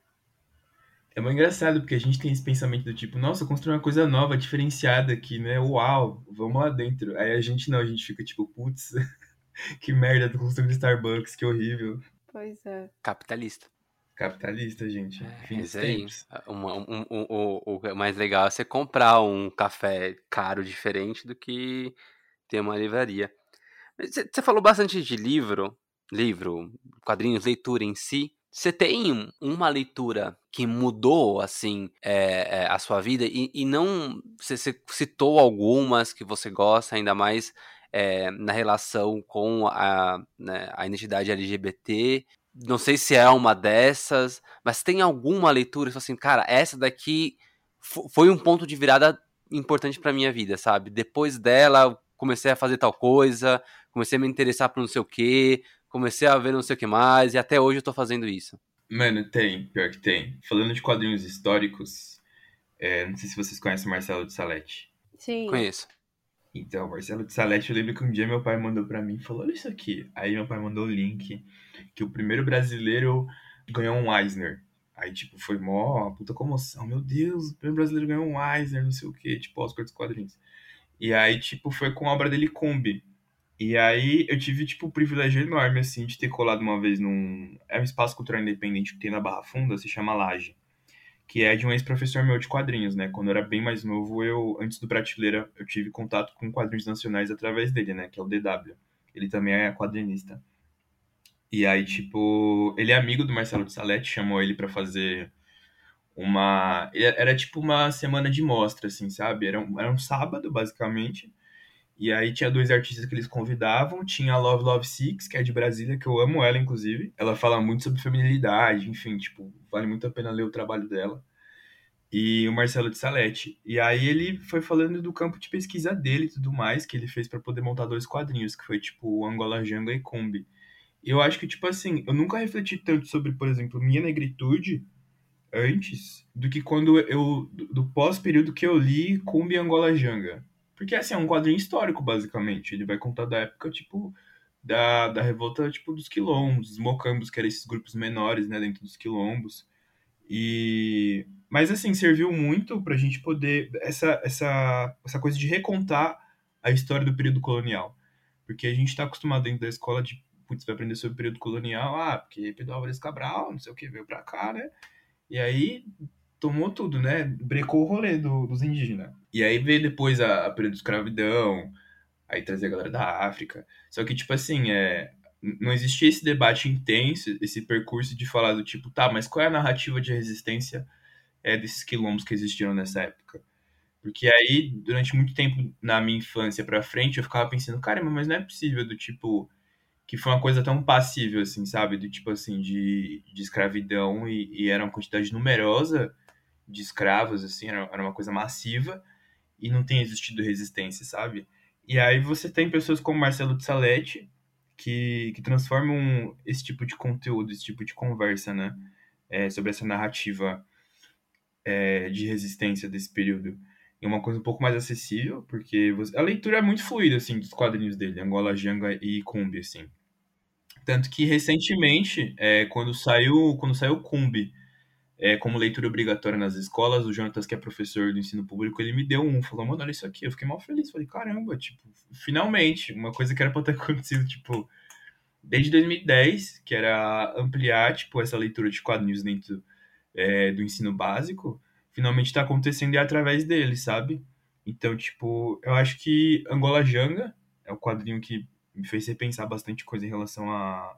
É muito engraçado, porque a gente tem esse pensamento do tipo, nossa, construir uma coisa nova, diferenciada aqui, né? Uau, vamos lá dentro. Aí a gente não, a gente fica tipo, putz, que merda, tô construindo Starbucks, que horrível. Pois é. Capitalista. Capitalista, gente. Fim dos Isso aí. tempos. Uma- um- um- o, o mais legal é você comprar um café caro diferente do que ter uma livraria. Você falou bastante de livro, livro, quadrinhos, leitura em si. Você tem um- uma leitura que mudou, assim, é, é, a sua vida? E, e não... Você, citou algumas que você gosta, ainda mais é, na relação com a, né, a identidade LGBT. Não sei se é uma dessas, mas tem alguma leitura que fala assim, cara, essa daqui fo- foi um ponto de virada importante pra minha vida, sabe? Depois dela, comecei a fazer tal coisa, comecei a me interessar por não sei o quê, comecei a ver não sei o que mais, e até hoje eu tô fazendo isso. Mano, tem, pior que tem. Falando de quadrinhos históricos, é, não sei se vocês conhecem o Marcelo de Salete. Sim. Conheço. Então, Marcelo de Salete, eu lembro que um dia meu pai mandou pra mim e falou: Olha isso aqui. Aí meu pai mandou o link que o primeiro brasileiro ganhou um Eisner. Aí, tipo, foi mó puta comoção. Meu Deus, o primeiro brasileiro ganhou um Eisner, não sei o quê, tipo, Oscar dos quadrinhos. E aí, tipo, foi com a obra dele Kombi. E aí eu tive, tipo, o privilégio enorme, assim, de ter colado uma vez num. É um espaço cultural independente que tem na Barra Funda, se chama Laje. Que é de um ex-professor meu de quadrinhos, né? Quando eu era bem mais novo, eu, antes do Prateleira, eu tive contato com quadrinhos nacionais através dele, né? Que é o DW. Ele também é quadrinista. E aí, tipo, ele é amigo do Marcelo de Salete, chamou ele pra fazer uma. Era tipo uma semana de mostra, assim, sabe? Era um, era um sábado, basicamente. E aí tinha dois artistas que eles convidavam. Tinha a Love Love Six, que é de Brasília, que eu amo ela, inclusive. Ela fala muito sobre feminilidade, enfim, tipo, vale muito a pena ler o trabalho dela. E o Marcelo de Salete. E aí ele foi falando do campo de pesquisa dele e tudo mais, que ele fez para poder montar dois quadrinhos, que foi tipo Angola Janga e Kombi. Eu acho que, tipo assim, eu nunca refleti tanto sobre, por exemplo, minha negritude antes do que quando eu. do, do pós-período que eu li Kombi e Angola Janga. Porque, assim, é um quadrinho histórico, basicamente. Ele vai contar da época, tipo, da, da revolta, tipo, dos quilombos, dos mocambos, que eram esses grupos menores, né, dentro dos quilombos. E... Mas, assim, serviu muito pra gente poder... Essa, essa, essa coisa de recontar a história do período colonial. Porque a gente tá acostumado dentro da escola de, putz, vai aprender sobre o período colonial, ah, porque Pedro Álvares Cabral, não sei o que, veio pra cá, né? E aí tomou tudo, né? Brecou o rolê do- dos indígenas. E aí veio depois a, a período de escravidão, aí trazer a galera da África. Só que, tipo assim, é, não existia esse debate intenso, esse percurso de falar do tipo, tá, mas qual é a narrativa de resistência é, desses quilombos que existiram nessa época? Porque aí, durante muito tempo na minha infância pra frente, eu ficava pensando, caramba, mas não é possível do tipo que foi uma coisa tão passível, assim, sabe? Do tipo assim, de, de escravidão e, e era uma quantidade numerosa de escravos, assim, era, uma coisa massiva e não tem existido resistência, sabe? E aí você tem pessoas como Marcelo de Salete que, que transformam esse tipo de conteúdo, esse tipo de conversa, né? É, sobre essa narrativa é, de resistência desse período em uma coisa um pouco mais acessível, porque você- a leitura é muito fluida, assim, dos quadrinhos dele, Angola, Janga e Kumbi, assim. Tanto que recentemente, é, quando saiu quando saiu Kumbi é, como leitura obrigatória nas escolas, o Jonatas, que é professor do ensino público, ele me deu um, falou, mano, olha isso aqui. Eu fiquei mal feliz, falei, caramba, tipo, finalmente, uma coisa que era pra ter acontecido, tipo, desde 2010, que era ampliar, tipo, essa leitura de quadrinhos dentro é, do ensino básico, finalmente tá acontecendo e é através dele, sabe? Então, tipo, eu acho que Angola Janga é o quadrinho que me fez repensar bastante coisa em relação a,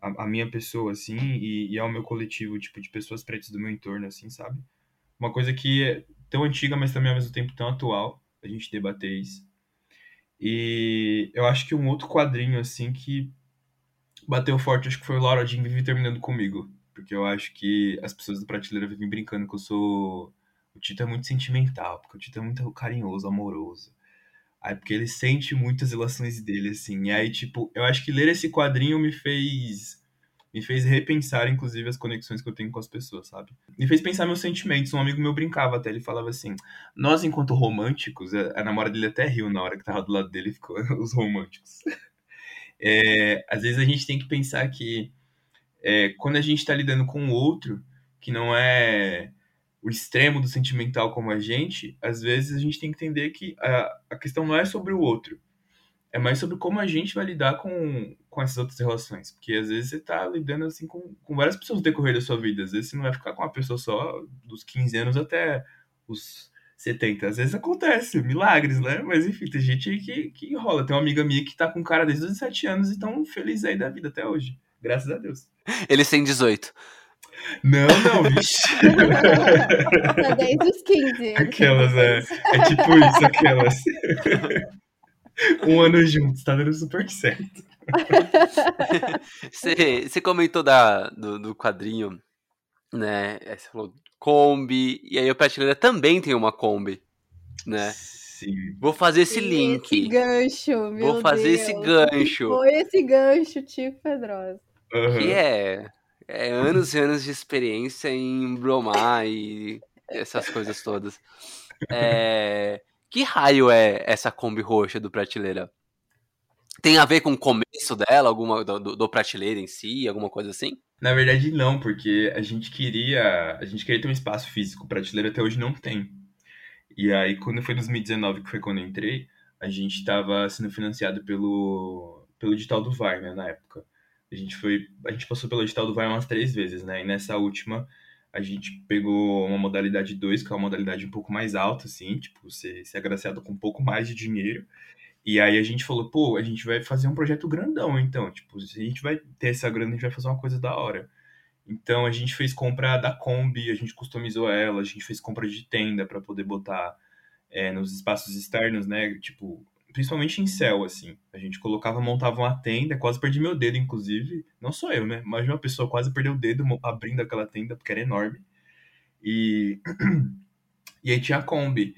a, a minha pessoa, assim, e, e ao meu coletivo, tipo, de pessoas pretas do meu entorno, assim, sabe? Uma coisa que é tão antiga, mas também ao mesmo tempo tão atual, a gente debater isso. E eu acho que um outro quadrinho, assim, que bateu forte, acho que foi o Laura Jean Vive Terminando Comigo. Porque eu acho que as pessoas do Prateleira vivem brincando que eu sou... O Tito é muito sentimental, porque o Tito é muito carinhoso, amoroso. Aí, porque ele sente muitas relações dele, assim. E aí, tipo, eu acho que ler esse quadrinho me fez me fez repensar, inclusive, as conexões que eu tenho com as pessoas, sabe? Me fez pensar meus sentimentos. Um amigo meu brincava até, ele falava assim: Nós, enquanto românticos, a namorada dele até riu na hora que tava do lado dele, ficou os românticos. É, às vezes a gente tem que pensar que é, quando a gente tá lidando com o outro, que não é o extremo do sentimental como a gente, às vezes a gente tem que entender que a, a questão não é sobre o outro, é mais sobre como a gente vai lidar com, com essas outras relações. Porque às vezes você tá lidando assim com, com várias pessoas no decorrer da sua vida. Às vezes você não vai ficar com uma pessoa só dos 15 anos até os 70. Às vezes acontece, milagres, né? Mas enfim, tem gente que, que enrola. Tem uma amiga minha que tá com um cara desde os 17 anos e tão feliz aí da vida até hoje. Graças a Deus. Eles têm 18. Não, não, vixe. Tá desde os 15. Aquelas, é. É tipo isso, aquelas. um ano juntos, tá dando super certo. você, você comentou da, do, do quadrinho, né? Você falou Kombi, e aí o Prateleira também tem uma Kombi, né? Sim. Vou fazer esse link. Esse gancho, meu Vou fazer Deus. esse gancho. Foi esse gancho, Tico Pedrosa. Uhum. Que é, é anos e anos de experiência em bromar e essas coisas todas. É, que raio é essa Kombi roxa do Prateleira? Tem a ver com o começo dela, alguma do, do, em si, alguma coisa assim? Na verdade, não, porque a gente queria. A gente queria ter um espaço físico. Prateleira até hoje não tem. E aí, quando foi em 2019, que foi quando eu entrei, a gente estava sendo financiado pelo, pelo edital do VAR, né, na época. A gente foi. A gente passou pelo edital do VAR umas três vezes, né? E nessa última a gente pegou uma modalidade 2, que é uma modalidade um pouco mais alta, assim, tipo, ser, ser agraciado com um pouco mais de dinheiro. E aí a gente falou, pô, a gente vai fazer um projeto grandão, então, tipo, se a gente vai ter essa grana, a gente vai fazer uma coisa da hora. Então a gente fez compra da Kombi, a gente customizou ela, a gente fez compra de tenda para poder botar é, nos espaços externos, né? Tipo, principalmente em céu, assim. A gente colocava, montava uma tenda, quase perdi meu dedo, inclusive. Não sou eu, né? Mas uma pessoa quase perdeu o dedo abrindo aquela tenda, porque era enorme. E, e aí tinha a Kombi.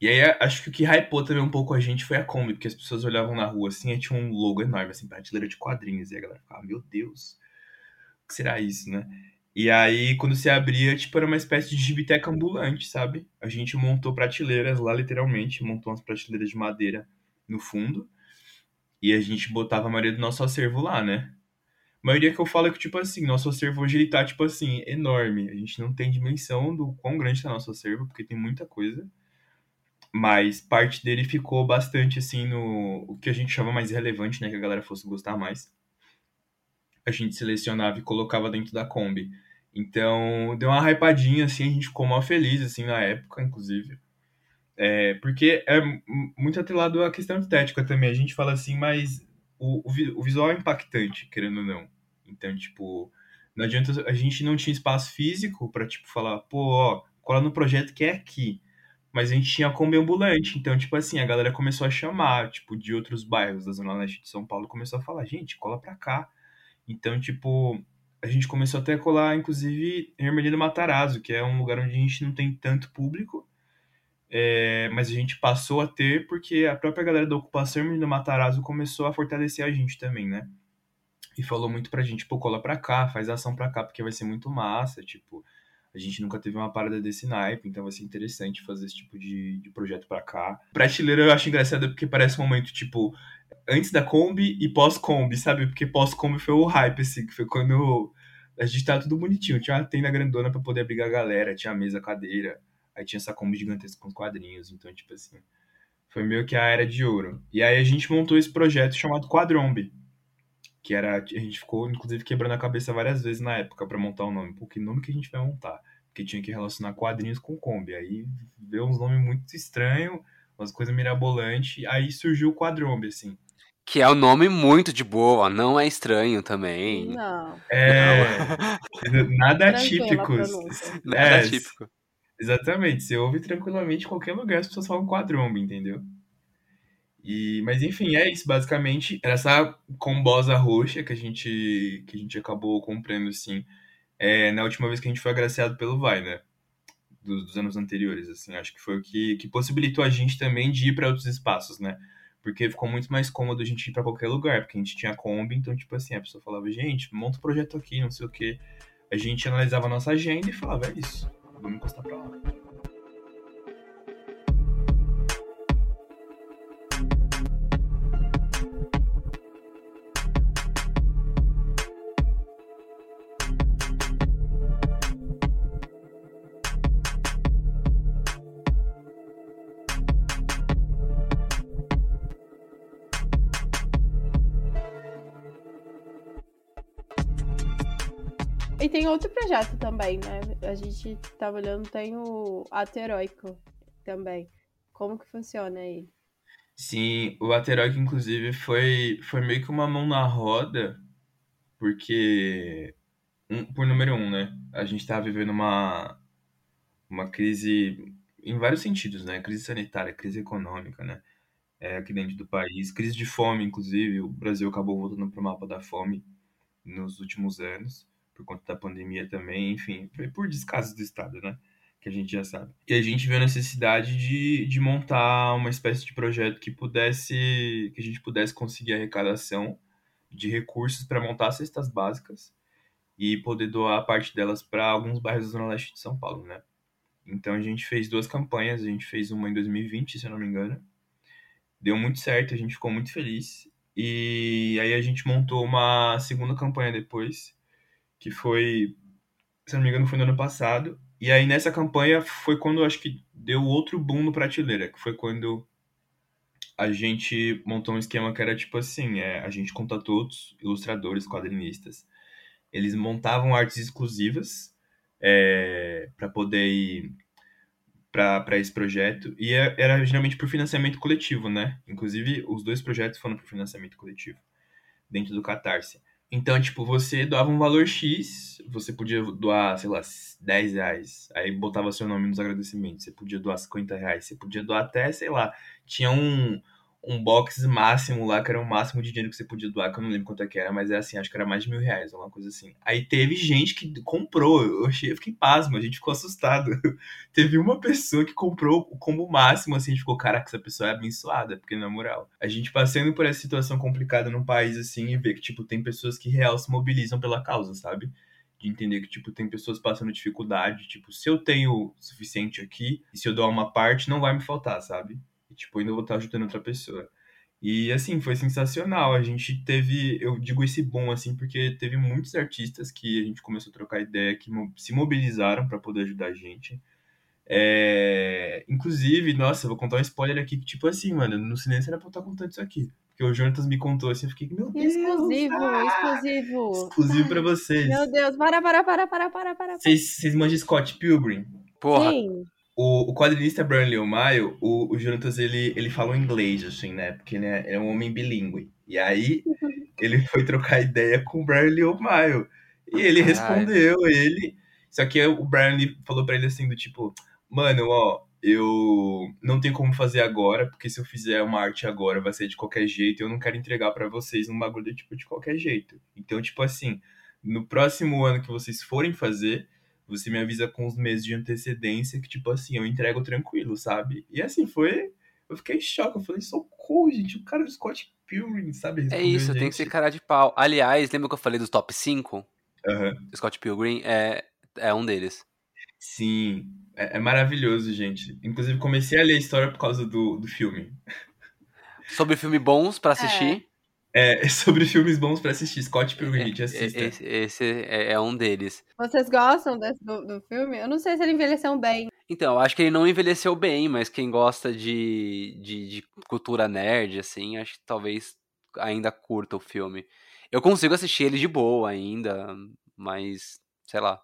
E aí acho que o que hypou também um pouco a gente foi a Kombi, porque as pessoas olhavam na rua assim e tinha um logo enorme, assim, prateleira de quadrinhos. E a galera ficava, meu Deus, o que será isso, né? E aí, quando você abria, tipo, era uma espécie de gibiteca ambulante, sabe? A gente montou prateleiras lá, literalmente, montou umas prateleiras de madeira no fundo. E a gente botava a maioria do nosso acervo lá, né? A maioria que eu falo é que, tipo assim, nosso acervo hoje ele tá, tipo assim, enorme. A gente não tem dimensão do quão grande tá nosso acervo, porque tem muita coisa. Mas parte dele ficou bastante, assim, no o que a gente chama mais relevante, né? Que a galera fosse gostar mais. A gente selecionava e colocava dentro da Kombi. Então, deu uma hypadinha, assim, a gente ficou mal feliz, assim, na época, inclusive. É, porque é muito atrelado à questão estética também. A gente fala assim, mas o, o, visual é impactante, querendo ou não. Então, tipo, não adianta. A gente não tinha espaço físico para tipo, falar, pô, ó, cola no projeto que é aqui. Mas a gente tinha Kombi ambulante. Então, tipo assim, a galera começou a chamar, tipo, de outros bairros da Zona Leste de São Paulo, começou a falar, gente, cola pra cá. Então, tipo, a gente começou até a colar, inclusive, em Ermelino Matarazzo, que é um lugar onde a gente não tem tanto público é, mas a gente passou a ter porque a própria galera da ocupação Menino Matarazzo começou a fortalecer a gente também, né? E falou muito pra gente, pô, cola pra cá, faz ação pra cá, porque vai ser muito massa, tipo, a gente nunca teve uma parada desse naipe, então vai ser interessante fazer esse tipo de, de projeto pra cá. Prateleira eu acho engraçado porque parece um momento, tipo, antes da Kombi e pós-Kombi, sabe? Porque pós-Kombi foi o hype, assim, que foi quando a gente tava tudo bonitinho, tinha uma tenda grandona pra poder abrigar a galera, tinha mesa, cadeira, Aí tinha essa Kombi gigantesca com quadrinhos. Então, tipo assim, foi meio que a era de ouro. E aí a gente montou esse projeto chamado Quadrombe. Que era. A gente ficou, inclusive, quebrando a cabeça várias vezes na época para montar o nome. Pô, que nome que a gente vai montar? Porque tinha que relacionar quadrinhos com Kombi. Aí veio uns nomes muito estranhos, umas coisas mirabolantes. Aí surgiu o Quadrombe, assim. Que é um nome muito de boa, não é estranho também. Não. É. nada atípico. pronúncia. Nada É, típico. Exatamente, você ouve tranquilamente em qualquer lugar, as pessoas falam quadrombe, entendeu? E, mas enfim, é isso, basicamente. Era essa combosa roxa que a gente, que a gente acabou comprando, assim, é, na última vez que a gente foi agraciado pelo Vai, né? Dos, dos anos anteriores, assim. Acho que foi o que, que possibilitou a gente também de ir para outros espaços, né? Porque ficou muito mais cômodo a gente ir para qualquer lugar, porque a gente tinha Kombi, então, tipo assim, a pessoa falava, gente, monta um projeto aqui, não sei o quê. A gente analisava a nossa agenda e falava, é isso, vamos encostar pra lá. Tem outro projeto também, né? A gente tá olhando, tem o Ato Heróico também. Como que funciona ele? Sim, o Ateroic, inclusive, foi, foi meio que uma mão na roda, porque, um, por número um, né? A gente tava vivendo uma, uma crise em vários sentidos, né? Crise sanitária, crise econômica, né? É, aqui dentro do país, crise de fome, inclusive. O Brasil acabou voltando para o mapa da fome nos últimos anos por conta da pandemia também, enfim, por descasos do Estado, né? Que a gente já sabe. E a gente viu a necessidade de, de montar uma espécie de projeto que pudesse, que a gente pudesse conseguir arrecadação de recursos para montar cestas básicas e poder doar parte delas para alguns bairros da Zona Leste de São Paulo, né? Então a gente fez duas campanhas, a gente fez uma em 2020, se eu não me engano. Deu muito certo, a gente ficou muito feliz. E aí a gente montou uma segunda campanha depois, que foi, se não me engano, foi no ano passado. E aí nessa campanha foi quando acho que deu outro boom no Prateleira, que foi quando a gente montou um esquema que era tipo assim, é, a gente contatou outros ilustradores, quadrinistas. Eles montavam artes exclusivas é, para poder ir para esse projeto e é, era geralmente por financiamento coletivo, né? Inclusive, os dois projetos foram por financiamento coletivo dentro do Catarse. Então, tipo, você doava um valor X, você podia doar, sei lá, 10 reais. Aí botava seu nome nos agradecimentos. Você podia doar 50 reais. Você podia doar até, sei lá, tinha um, um box máximo lá, que era o máximo de dinheiro que você podia doar, que eu não lembro quanto é que era, mas é assim, acho que era mais de mil reais, alguma coisa assim. Aí teve gente que comprou, eu, achei, eu fiquei pasmo, a gente ficou assustado. teve uma pessoa que comprou o combo máximo, assim, a gente ficou, caraca, essa pessoa é abençoada, porque na moral, a gente passando por essa situação complicada num país assim e ver que, tipo, tem pessoas que real se mobilizam pela causa, sabe? de entender que, tipo, tem pessoas passando dificuldade, tipo, se eu tenho suficiente aqui, e se eu dou uma parte, não vai me faltar, sabe? E, tipo, ainda vou estar ajudando outra pessoa. E, assim, foi sensacional. A gente teve, eu digo esse bom, assim, porque teve muitos artistas que a gente começou a trocar ideia, que se mobilizaram para poder ajudar a gente. É... Inclusive, nossa, vou contar um spoiler aqui, que, tipo assim, mano, no silêncio era pra eu estar contando isso aqui. Porque o Jonatas me contou assim, eu fiquei, meu Deus. Exclusivo, ah! exclusivo. Exclusivo pra vocês. Meu Deus, para, para, para, para, para, para. Vocês, vocês manjam Scott Pilgrim? Porra. Sim. O, o quadrinista Burnley O'Mayo, o, o Jonatas, ele, ele falou inglês, assim, né? Porque ele é, é um homem bilíngue. E aí, ele foi trocar ideia com o Burnley O'Mayo. E ele respondeu, ele... Só que o Burnley falou pra ele assim, do tipo... Mano, ó, eu não tenho como fazer agora, porque se eu fizer uma arte agora vai ser de qualquer jeito, eu não quero entregar para vocês um bagulho tipo de qualquer jeito. Então, tipo assim, no próximo ano que vocês forem fazer, você me avisa com uns meses de antecedência que, tipo assim, eu entrego tranquilo, sabe? E assim, foi. Eu fiquei em choque. Eu falei, socorro, gente. O cara do Scott Pilgrim, sabe? É isso, tem que ser cara de pau. Aliás, lembra que eu falei dos top 5? Uhum. Scott Pilgrim é, é um deles. Sim, é, é, maravilhoso, gente. Inclusive, comecei a ler a história por causa do, do filme. Sobre filme bons para assistir. É. É, sobre filmes bons para assistir. Scott Pilgrim, é, assista. Esse, esse é, é, um deles. Vocês gostam desse, do, do, filme? Eu não sei se ele envelheceu bem. Então, eu acho que ele não envelheceu bem, mas quem gosta de, de, de cultura nerd, assim, acho que talvez ainda curta o filme. Eu consigo assistir ele de boa ainda, mas, sei lá.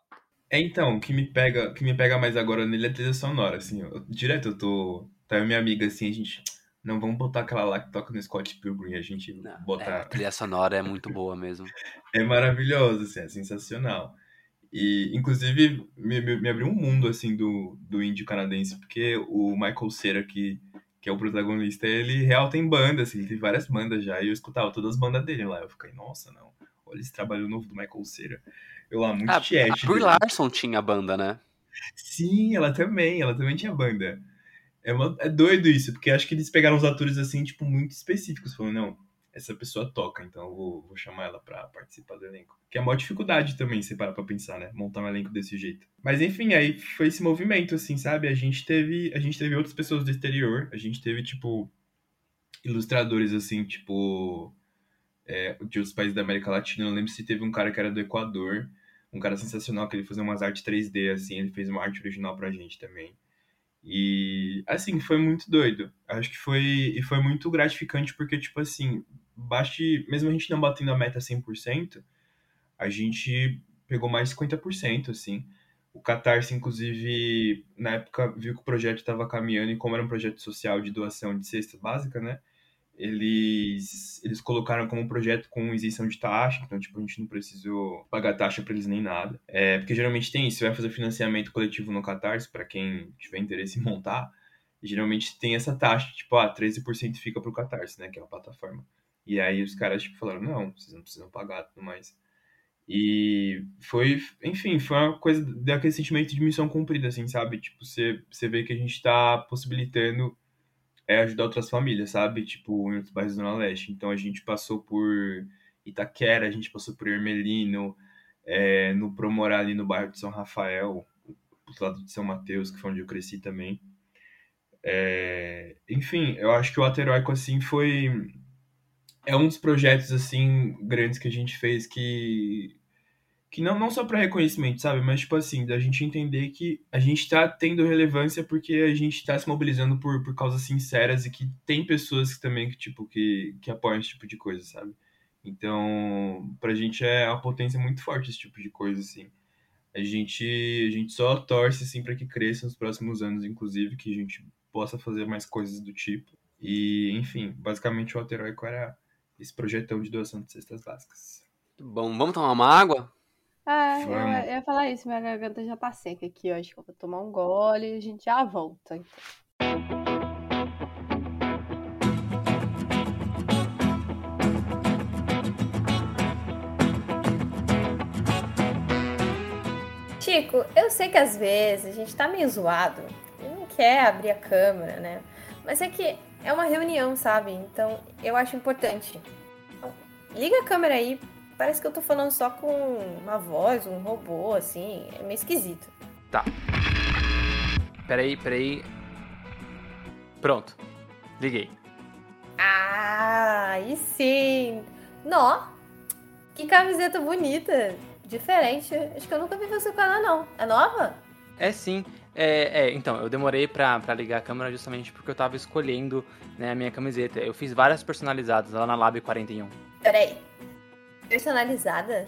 É, então, o que me pega, que me pega mais agora nele é a trilha sonora, assim. Eu, direto eu tô... Tá minha amiga, assim, a gente não vamos botar aquela lá que toca no Scott Pilgrim, a gente não, botar. É, a trilha sonora é muito boa mesmo. é maravilhoso, assim, é sensacional. E, inclusive, me, me, me, abriu um mundo, assim, do, do indie canadense, porque o Michael Cera, que, que é o protagonista, ele real tem banda, assim, ele tem várias bandas já, e eu escutava todas as bandas dele lá. Eu fiquei, nossa, não, olha esse trabalho novo do Michael Cera. Eu lá, muito Ah, tiete. a Brie. Larson tinha banda, né? Sim, ela também, ela também tinha banda. É, uma- é doido isso, porque acho que eles pegaram os atores assim, tipo, muito específicos, falando, não, essa pessoa toca, então eu vou, vou chamar ela pra participar do elenco. Que é uma dificuldade também, se parar pra pensar, né? Montar um elenco desse jeito. Mas enfim, aí foi esse movimento, assim, sabe? A gente teve. A gente teve outras pessoas do exterior, a gente teve, tipo, ilustradores, assim, tipo. É, de outros países da América Latina. Eu lembro se teve um cara que era do Equador, um cara sensacional, que ele fazia umas artes 3D, assim, ele fez uma arte original pra gente também. E, assim, foi muito doido. Acho que foi, e foi muito gratificante porque, tipo assim, bate, mesmo a gente não batendo a meta 100%, a gente pegou mais de 50%, assim. O Catarse, inclusive, na época, viu que o projeto estava caminhando e como era um projeto social de doação de cesta básica, né? Eles, eles colocaram como projeto com isenção de taxa, então, tipo, a gente não precisou pagar taxa para eles nem nada. É, porque geralmente tem isso, você vai fazer financiamento coletivo no Catarse, para quem tiver interesse em montar, geralmente tem essa taxa, tipo, ah, 13% fica pro Catarse, né, que é a plataforma. E aí os caras, tipo, falaram, não, vocês não precisam pagar tudo mais. E foi, enfim, foi uma coisa daquele sentimento de missão cumprida, assim, sabe? Tipo, você, você vê que a gente tá possibilitando é, ajudar outras famílias, sabe? Tipo, em outros bairros da Zona Leste. Então a gente passou por Itaquera, a gente passou por Ermelino, é, no Promorá ali no bairro de São Rafael, do lado de São Mateus, que foi onde eu cresci também. É, enfim, eu acho que o Ato Heróico, assim, foi... É um dos projetos, assim, grandes que a gente fez que... Que não, não só para reconhecimento, sabe? Mas, tipo assim, da gente entender que a gente tá tendo relevância porque a gente tá se mobilizando por, por causas sinceras e que tem pessoas que também que, tipo, que, que apoiam esse tipo de coisa, sabe? Então, pra gente é uma potência muito forte esse tipo de coisa, assim. A gente, a gente só torce, assim, para que cresça nos próximos anos, inclusive, que a gente possa fazer mais coisas do tipo. E, enfim, basicamente o Alto Heróico era esse projetão de doação de cestas básicas. Bom, vamos tomar uma água? É, eu, eu ia falar isso, minha garganta já tá seca aqui, eu acho que eu vou tomar um gole e a gente já volta. então. Chico, eu sei que às vezes a gente tá meio zoado e não quer abrir a câmera, né? Mas é que é uma reunião, sabe? Então eu acho importante. Então, liga a câmera aí. Parece que eu tô falando só com uma voz, um robô, assim. É meio esquisito. Peraí, peraí. Pronto. Liguei. Ah, e sim! Nó! Que camiseta bonita! Diferente. Acho que eu nunca vi você com ela, não. É nova? É sim. É, é, então, eu demorei pra, pra ligar a câmera justamente porque eu tava escolhendo né, a minha camiseta. Eu fiz várias personalizadas lá na Lab 41. Peraí. Personalizada?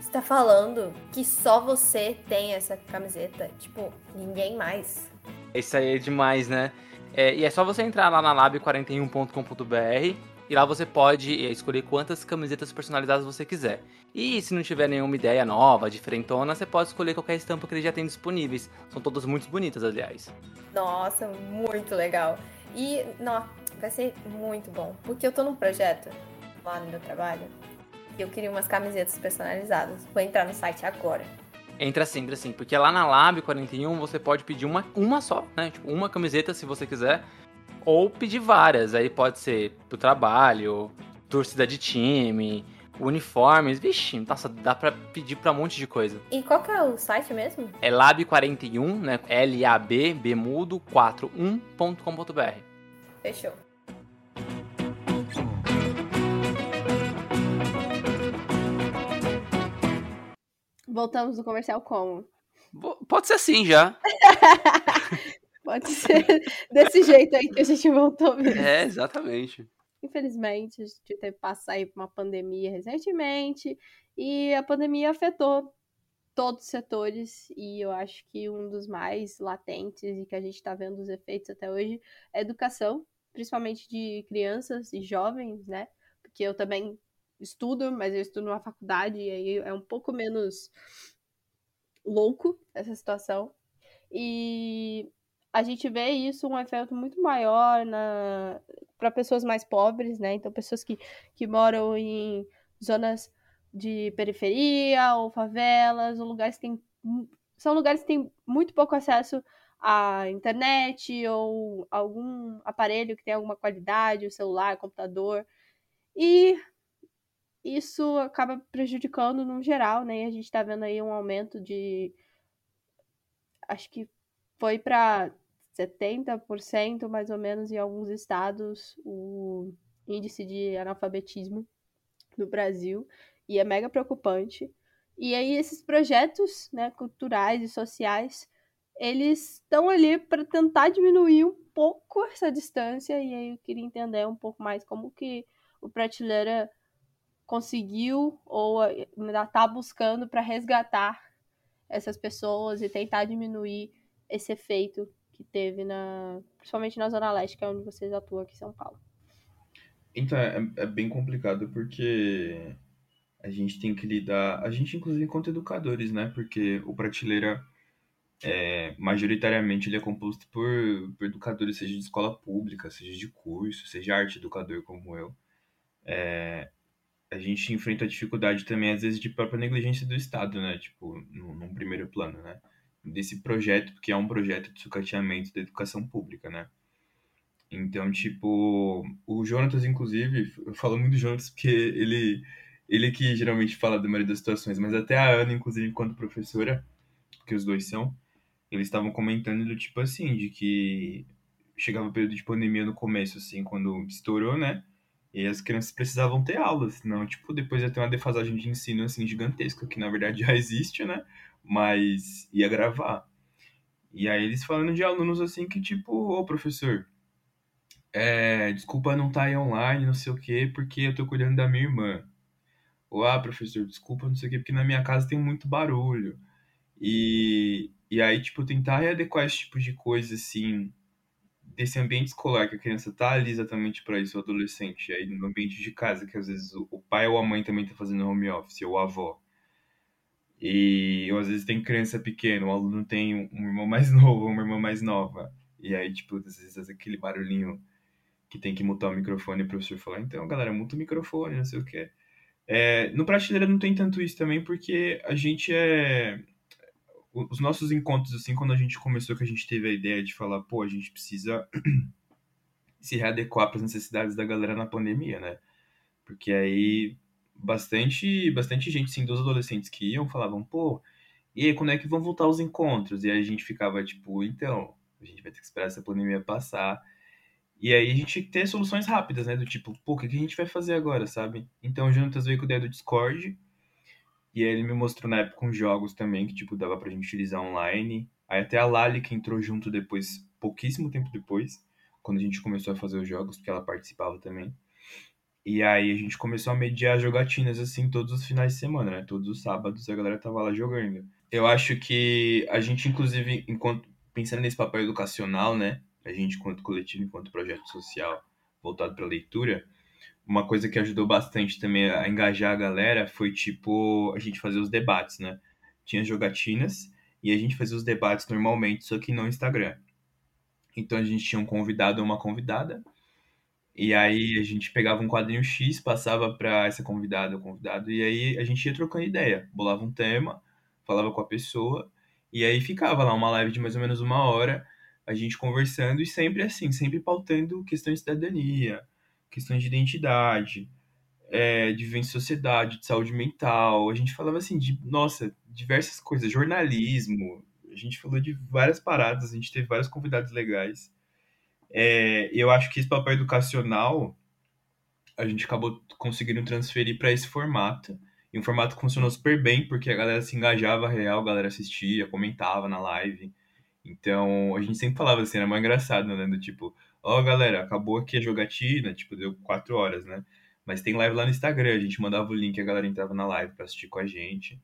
Você tá falando que só você tem essa camiseta? Tipo, ninguém mais. Isso aí é demais, né? É, e é só você entrar lá na lab41.com.br e lá você pode é, escolher quantas camisetas personalizadas você quiser. E se não tiver nenhuma ideia nova, diferentona, você pode escolher qualquer estampa que ele já tem disponíveis. São todas muito bonitas, aliás. Nossa, muito legal. E, nó, vai ser muito bom. Porque eu tô num projeto lá no meu trabalho. Eu queria umas camisetas personalizadas. Vou entrar no site agora. Entra assim, entra assim, porque lá na Lab 41 você pode pedir uma, uma só, né? Tipo, uma camiseta se você quiser, ou pedir várias. Aí pode ser pro trabalho, torcida de time, uniformes. Vixe, nossa, dá pra pedir pra um monte de coisa. E qual que é o site mesmo? É lab41, né? L-A-B, bemudo, 41.com.br. Fechou. Voltamos no comercial como? Pode ser assim já. Pode ser desse jeito aí que a gente voltou mesmo. É, exatamente. Infelizmente, a gente teve que passar aí por uma pandemia recentemente e a pandemia afetou todos os setores e eu acho que um dos mais latentes e que a gente está vendo os efeitos até hoje é a educação, principalmente de crianças e jovens, né? Porque eu também estudo, mas eu estudo numa faculdade e aí é um pouco menos louco essa situação. E a gente vê isso um efeito muito maior para pessoas mais pobres, né? Então, pessoas que, que moram em zonas de periferia ou favelas, ou lugares que tem, são lugares que têm muito pouco acesso à internet ou algum aparelho que tem alguma qualidade, o celular, computador. E isso acaba prejudicando no geral, né? A gente está vendo aí um aumento de. Acho que foi para 70% mais ou menos em alguns estados o índice de analfabetismo no Brasil e é mega preocupante. E aí esses projetos, né, culturais e sociais, eles estão ali para tentar diminuir um pouco essa distância e aí eu queria entender um pouco mais como que o Prateleira conseguiu ou ainda está buscando para resgatar essas pessoas e tentar diminuir esse efeito que teve na, principalmente na Zona Leste, que é onde vocês atuam aqui em São Paulo. Então, é, é bem complicado porque a gente tem que lidar, a gente inclusive enquanto educadores, né? Porque o Prateleira, é, majoritariamente, ele é composto por, por educadores, seja de escola pública, seja de curso, seja arte educador como eu. É, a gente enfrenta a dificuldade também, às vezes, de própria negligência do Estado, né? Tipo, num, num primeiro plano, né? Desse projeto, que é um projeto de sucateamento da educação pública, né? Então, tipo, o Jonatas, inclusive, eu falo muito do Jonatas porque ele, ele que geralmente fala da maioria das situações, mas até a Ana, inclusive, enquanto professora, que os dois são, eles estavam comentando do tipo assim, de que chegava o período de pandemia no começo, assim, quando estourou, né? E as crianças precisavam ter aulas, senão, tipo, depois ia ter uma defasagem de ensino, assim, gigantesca, que na verdade já existe, né? Mas ia gravar. E aí eles falando de alunos, assim, que tipo, ô professor, é, desculpa não estar tá aí online, não sei o quê, porque eu tô cuidando da minha irmã. Ou, ah, professor, desculpa, não sei o quê, porque na minha casa tem muito barulho. E, e aí, tipo, tentar readequar esse tipo de coisa, assim, desse ambiente escolar que a criança tá ali exatamente para isso, o adolescente, aí no ambiente de casa, que às vezes o pai ou a mãe também tá fazendo home office, ou a avó. E ou às vezes tem criança pequena, o aluno tem um irmão mais novo, uma irmã mais nova. E aí, tipo, às vezes aquele barulhinho que tem que mutar o microfone e o professor falar, então, galera, muta o microfone, não sei o que. É, no Prateleira não tem tanto isso também, porque a gente é... Os nossos encontros, assim, quando a gente começou, que a gente teve a ideia de falar, pô, a gente precisa se readequar para as necessidades da galera na pandemia, né? Porque aí bastante, bastante gente, sim, dos adolescentes que iam, falavam, pô, e aí, quando é que vão voltar os encontros? E aí a gente ficava, tipo, então, a gente vai ter que esperar essa pandemia passar e aí a gente ter soluções rápidas, né? Do tipo, pô, o que a gente vai fazer agora, sabe? Então o Jonatas veio com a ideia do Discord. E aí ele me mostrou na época uns jogos também que, tipo, dava pra gente utilizar online. Aí até a Lali que entrou junto depois, pouquíssimo tempo depois, quando a gente começou a fazer os jogos, porque ela participava também. E aí a gente começou a mediar jogatinas assim todos os finais de semana, né? Todos os sábados a galera tava lá jogando. Eu acho que a gente, inclusive, enquanto pensando nesse papel educacional, né? a gente, enquanto coletivo, enquanto projeto social voltado para leitura, uma coisa que ajudou bastante também a engajar a galera foi, tipo, a gente fazer os debates, né? Tinha jogatinas e a gente fazia os debates normalmente, só que no Instagram. Então a gente tinha um convidado ou uma convidada, e aí a gente pegava um quadrinho X, passava para essa convidada ou convidado, e aí a gente ia trocando ideia, bolava um tema, falava com a pessoa, e aí ficava lá uma live de mais ou menos uma hora, a gente conversando e sempre assim, sempre pautando questões de cidadania, questões de identidade, é, de vivência em sociedade, de saúde mental. A gente falava assim de, nossa, diversas coisas, jornalismo. A gente falou de várias paradas, a gente teve vários convidados legais. É, eu acho que esse papel educacional a gente acabou conseguindo transferir para esse formato. E um formato que funcionou super bem, porque a galera se engajava real, a galera assistia, comentava na live. Então, a gente sempre falava assim, era mais engraçado, né? Do tipo, ó, oh, galera, acabou aqui a jogatina, tipo, deu quatro horas, né? Mas tem live lá no Instagram, a gente mandava o link, a galera entrava na live pra assistir com a gente.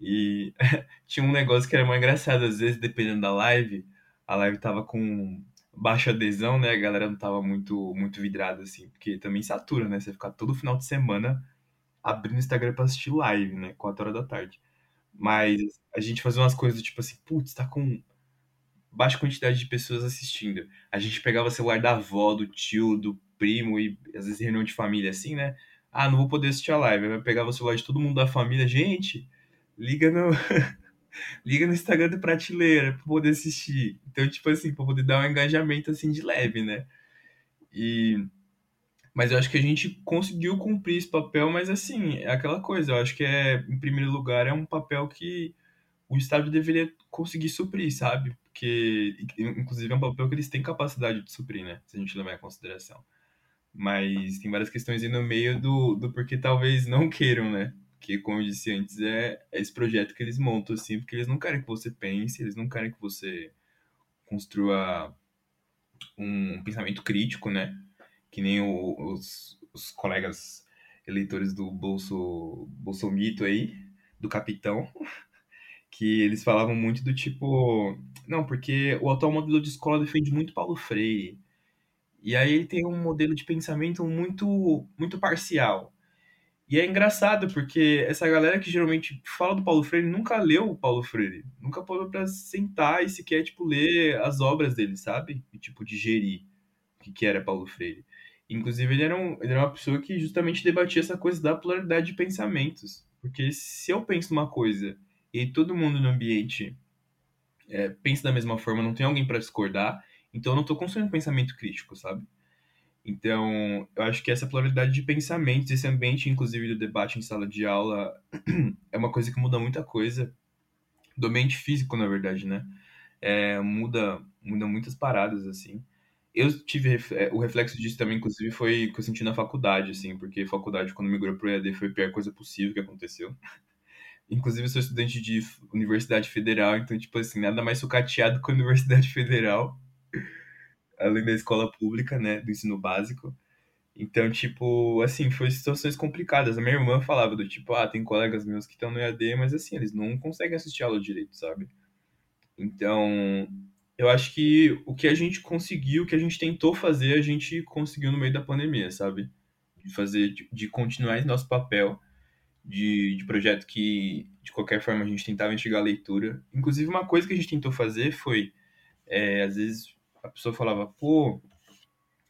E tinha um negócio que era mais engraçado, às vezes, dependendo da live, a live tava com baixa adesão, né? A galera não tava muito, muito vidrada, assim, porque também satura, né? Você ficar todo final de semana abrindo o Instagram pra assistir live, né? Quatro horas da tarde. Mas a gente fazia umas coisas tipo assim, putz, tá com baixa quantidade de pessoas assistindo. A gente pegava o celular da avó, do tio, do primo e às vezes reunião de família assim, né? Ah, não vou poder assistir a live. Vai pegar o celular de todo mundo da família. Gente, liga no. liga no Instagram do Prateleira pra poder assistir. Então, tipo assim, pra poder dar um engajamento assim de leve, né? E. Mas eu acho que a gente conseguiu cumprir esse papel, mas assim, é aquela coisa, eu acho que é, em primeiro lugar, é um papel que o Estado deveria conseguir suprir, sabe? Porque, inclusive, é um papel que eles têm capacidade de suprir, né? Se a gente levar em consideração. Mas tem várias questões aí no meio do, do porquê talvez não queiram, né? Que, como eu disse antes, é, é esse projeto que eles montam, assim, porque eles não querem que você pense, eles não querem que você construa um pensamento crítico, né? Que nem o, os, os colegas eleitores do Bolso, Bolsomito aí, do Capitão, que eles falavam muito do tipo, não, porque o atual modelo de escola defende muito Paulo Freire. E aí ele tem um modelo de pensamento muito muito parcial. E é engraçado porque essa galera que geralmente fala do Paulo Freire nunca leu o Paulo Freire, nunca parou para sentar e sequer tipo ler as obras dele, sabe? E tipo digerir o que, que era Paulo Freire. Inclusive ele era, um, ele era uma pessoa que justamente debatia essa coisa da pluralidade de pensamentos, porque se eu penso numa coisa e todo mundo no ambiente é, pensa da mesma forma, não tem alguém para discordar, então eu não estou construindo pensamento crítico, sabe? Então, eu acho que essa pluralidade de pensamentos, esse ambiente, inclusive, do debate em sala de aula, é uma coisa que muda muita coisa. Do ambiente físico, na verdade, né? É, muda, muda muitas paradas, assim. Eu tive é, o reflexo disso também, inclusive, foi que eu senti na faculdade, assim, porque faculdade, quando migrou pro EAD, foi a pior coisa possível que aconteceu. Inclusive, eu sou estudante de Universidade Federal, então, tipo assim, nada mais sucateado que a Universidade Federal além da escola pública, né, do ensino básico. Então, tipo, assim, foi situações complicadas. A minha irmã falava do tipo, ah, tem colegas meus que estão no EAD, mas assim, eles não conseguem assistir aula direito, sabe? Então, eu acho que o que a gente conseguiu, o que a gente tentou fazer, a gente conseguiu no meio da pandemia, sabe? De fazer, de, continuar esse nosso papel de, de projeto que, de qualquer forma, a gente tentava enxergar a leitura. Inclusive, uma coisa que a gente tentou fazer foi, é, às vezes, a pessoa falava, pô,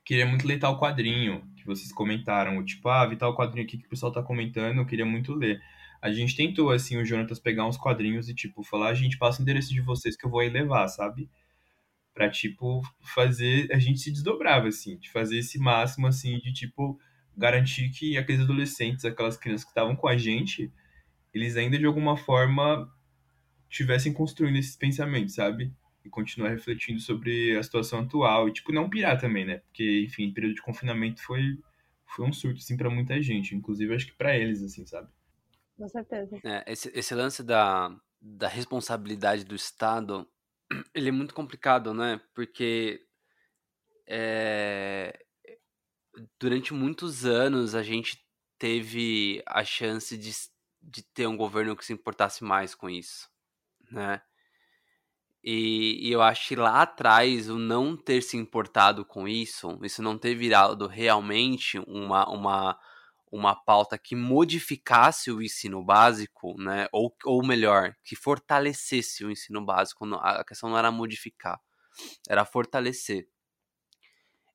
queria muito ler tal quadrinho que vocês comentaram, ou tipo, ah, vi tal quadrinho aqui que o pessoal tá comentando, eu queria muito ler. A gente tentou, assim, o Jonatas pegar uns quadrinhos e, tipo, falar, a gente passa o endereço de vocês que eu vou aí levar, sabe? Pra, tipo, fazer, a gente se desdobrava, assim, de fazer esse máximo, assim, de, tipo, garantir que aqueles adolescentes, aquelas crianças que estavam com a gente, eles ainda, de alguma forma, tivessem construindo esses pensamentos, sabe? e continuar refletindo sobre a situação atual. E, tipo, não pirar também, né? Porque, enfim, período de confinamento foi, foi um surto, assim, para muita gente. Inclusive, acho que para eles, assim, sabe? Com certeza. É, esse, esse lance da, da responsabilidade do Estado, ele é muito complicado, né? Porque é, durante muitos anos a gente teve a chance de, de ter um governo que se importasse mais com isso, né? E, e, eu acho que lá atrás o não ter se importado com isso, isso não ter virado realmente uma, uma, uma pauta que modificasse o ensino básico, né? Ou, ou melhor, que fortalecesse o ensino básico. A questão não era modificar, era fortalecer.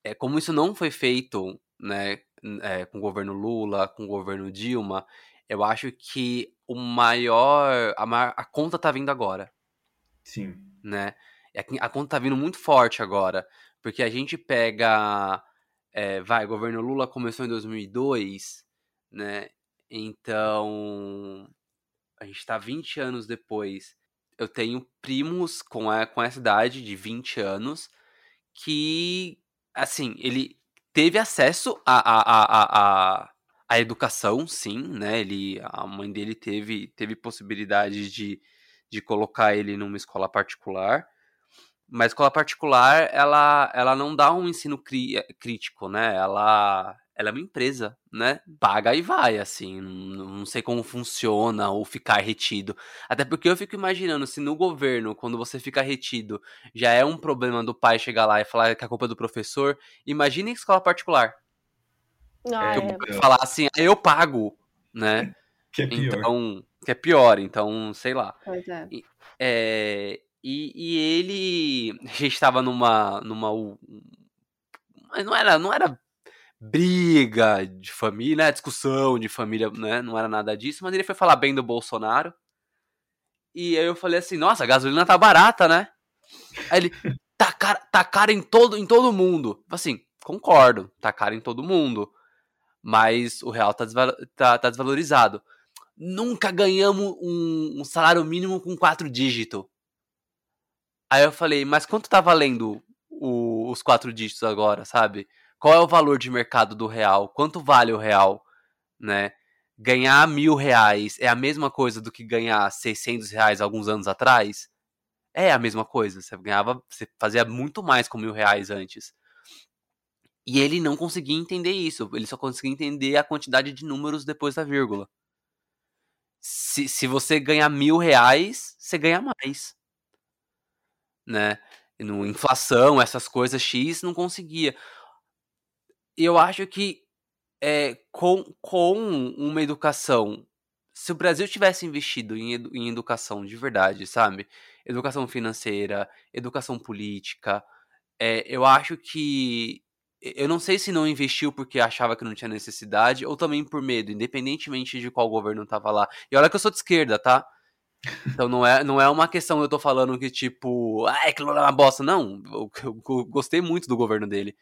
É, como isso não foi feito né, é, com o governo Lula, com o governo Dilma, eu acho que o maior. A, maior, a conta tá vindo agora. Sim né? A conta tá vindo muito forte agora, porque a gente pega, é, vai, o governo Lula começou em 2002, né? Então, a gente tá 20 anos depois. Eu tenho primos com, a, com essa idade de 20 anos que, assim, ele teve acesso a, a, a, a, a educação, sim, né? Ele, a mãe dele teve, teve possibilidade de, de colocar ele numa escola particular. Mas escola particular, ela, ela não dá um ensino cri, crítico, né? Ela, ela é uma empresa, né? Paga e vai, assim. Não, sei como funciona ou ficar retido. Até porque eu fico imaginando, se no governo, quando você fica retido, já é um problema do pai chegar lá e falar que a culpa é do professor, imagine em escola particular. Ah, eu é. falar assim, eu pago, né? Que é pior. Então, que é pior, então, sei lá. Pois é. é. E, e ele. A gente tava numa. numa. Mas não era, não era briga de família, né? discussão de família, né? Não era nada disso, mas ele foi falar bem do Bolsonaro. E aí eu falei assim, nossa, a gasolina tá barata, né? Aí ele, tá cara, tá cara em todo, em todo mundo. Assim, concordo, tá cara em todo mundo. Mas o real tá, desval tá, tá desvalorizado. Nunca ganhamos um, um salário mínimo com quatro dígitos. Aí eu falei, mas quanto tá valendo o, os quatro dígitos agora, sabe? Qual é o valor de mercado do real? Quanto vale o real, né? Ganhar mil reais é a mesma coisa do que ganhar 600 reais alguns anos atrás? É a mesma coisa. Você ganhava, você fazia muito mais com mil reais antes. E ele não conseguia entender isso. Ele só conseguia entender a quantidade de números depois da vírgula. Se, se você ganhar mil reais, você ganha mais né? No inflação, essas coisas X, não conseguia. Eu acho que é, com, com uma educação, se o Brasil tivesse investido em, edu, em educação de verdade, sabe? Educação financeira, educação política, é, eu acho que eu não sei se não investiu porque achava que não tinha necessidade ou também por medo, independentemente de qual governo tava lá. E olha que eu sou de esquerda, tá? Então não é, não é uma questão eu tô falando que tipo, ah, aquilo é uma bosta. Não, eu, eu, eu gostei muito do governo dele.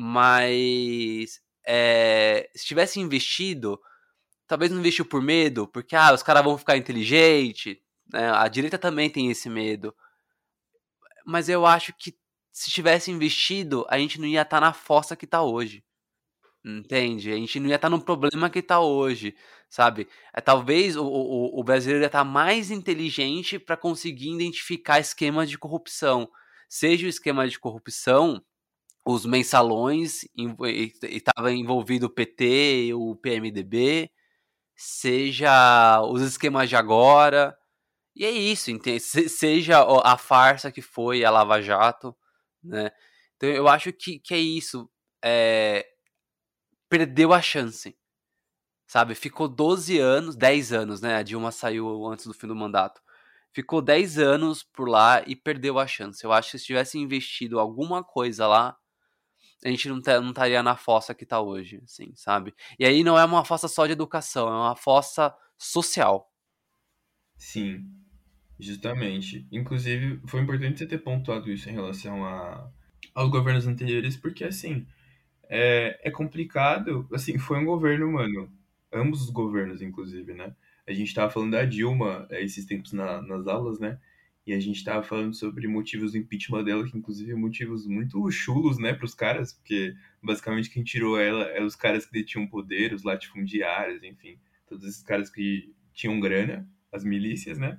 Mas é, se tivesse investido, talvez não investiu por medo, porque ah, os caras vão ficar inteligentes. Né? A direita também tem esse medo. Mas eu acho que se tivesse investido, a gente não ia estar tá na fossa que tá hoje. Entende? A gente não ia estar tá no problema que está hoje, sabe? É, talvez o, o, o brasileiro ia estar tá mais inteligente para conseguir identificar esquemas de corrupção. Seja o esquema de corrupção, os mensalões, estava envolvido o PT, o PMDB, seja os esquemas de agora. E é isso, entende? seja a farsa que foi a Lava Jato, né? Então eu acho que, que é isso. É, perdeu a chance. Sabe? Ficou 12 anos, 10 anos, né? A Dilma saiu antes do fim do mandato. Ficou 10 anos por lá e perdeu a chance. Eu acho que se tivesse investido alguma coisa lá, a gente não, não estaria na fossa que está hoje, assim, sabe? E aí não é uma fossa só de educação, é uma fossa social. Sim, justamente. Inclusive, foi importante você ter pontuado isso em relação a, aos governos anteriores, porque assim, é, é complicado. Assim, foi um governo, mano. Ambos os governos, inclusive, né? A gente tava falando da Dilma é, esses tempos na, nas aulas, né? E a gente tava falando sobre motivos do impeachment dela, que inclusive motivos muito chulos, né, pros caras, porque basicamente quem tirou ela é os caras que detinham poder, os latifundiários, enfim, todos esses caras que tinham grana, as milícias, né?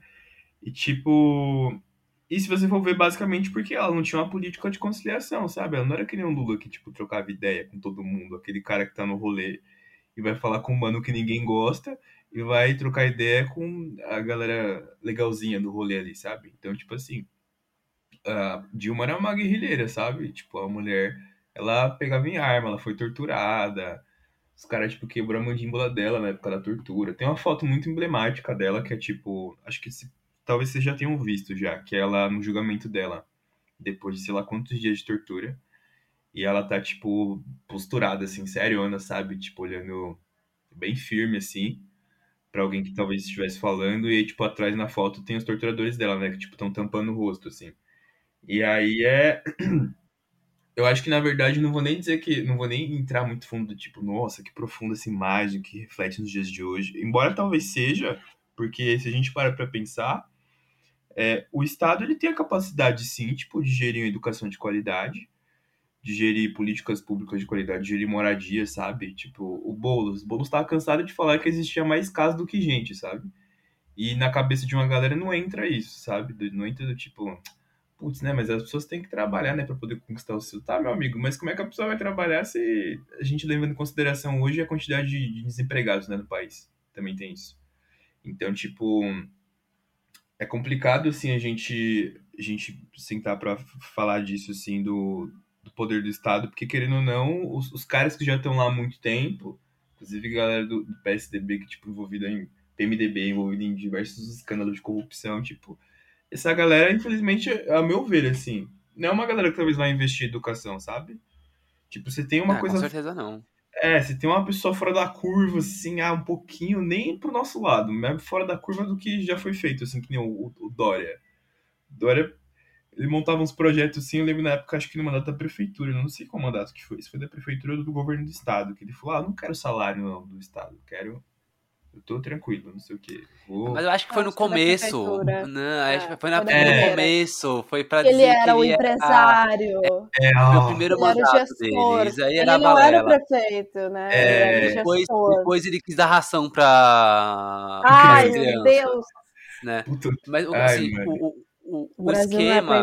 E tipo, e se você for ver, basicamente, porque ela não tinha uma política de conciliação, sabe? Ela não era que nem um Lula que, tipo, trocava ideia com todo mundo, aquele cara que tá no rolê e vai falar com um mano que ninguém gosta e vai trocar ideia com a galera legalzinha do rolê ali, sabe? Então, tipo assim, a Dilma era uma guerrilheira, sabe? Tipo, a mulher, ela pegava em arma, ela foi torturada, os caras, tipo, quebrou a mandíbula dela na época da tortura. Tem uma foto muito emblemática dela que é, tipo, acho que se talvez vocês já tenham visto já, que ela, no julgamento dela, depois de sei lá quantos dias de tortura, e ela tá, tipo, posturada, assim, seriona, sabe? Tipo, olhando bem firme, assim, para alguém que talvez estivesse falando, e aí, tipo, atrás na foto tem os torturadores dela, né? Que, tipo, estão tampando o rosto, assim. E aí é. Eu acho que, na verdade, não vou nem dizer que. Não vou nem entrar muito fundo, tipo, nossa, que profunda essa imagem que reflete nos dias de hoje. Embora talvez seja, porque se a gente para pra pensar, é, o Estado ele tem a capacidade, sim, tipo, de gerir uma educação de qualidade, de gerir políticas públicas de qualidade, de gerir moradia, sabe? Tipo, o Boulos. O Boulos estava cansado de falar que existia mais casa do que gente, sabe? E na cabeça de uma galera não entra isso, sabe? Não entra do tipo, putz, né? Mas as pessoas têm que trabalhar, né, para poder conquistar o seu. Tá, meu amigo, mas como é que a pessoa vai trabalhar se a gente leva em consideração hoje a quantidade de desempregados, né, no país? Também tem isso. Então, tipo, é complicado, assim, a gente, a gente sentar para falar disso, assim, do, do poder do Estado, porque, querendo ou não, os, os caras que já estão lá há muito tempo, inclusive a galera do, do PSDB, que, tipo, envolvida em PMDB, envolvida em diversos escândalos de corrupção, tipo, essa galera, infelizmente, a meu ver, assim, não é uma galera que talvez vai investir em educação, sabe? Tipo, você tem uma Ah, coisa. Com certeza não. É, você tem uma pessoa fora da curva, assim, ah, um pouquinho, nem pro nosso lado, mas fora da curva do que já foi feito, assim, que nem o, o Dória. Dória, ele montava uns projetos, assim, eu lembro na época, acho que no mandato da prefeitura, eu não sei qual mandato que foi, se foi da prefeitura ou do governo do estado, que ele falou, ah, não quero salário, não, do estado, quero... Eu tô tranquilo, não sei o quê. Vou... Mas eu acho que foi no foi começo. Não, acho que É, foi na, foi da no começo. Foi pra Ele dizer era que o ele empresário. É, Era o ah, primeiro Ele era o mandato gestor. dele. Isso aí Ele era não era o prefeito, né? É, Ele era o Depois, depois ele quis dar ração pra Ai, meu Deus. né? puta, Mas Ai, assim, mano. o, o, o, é esquema.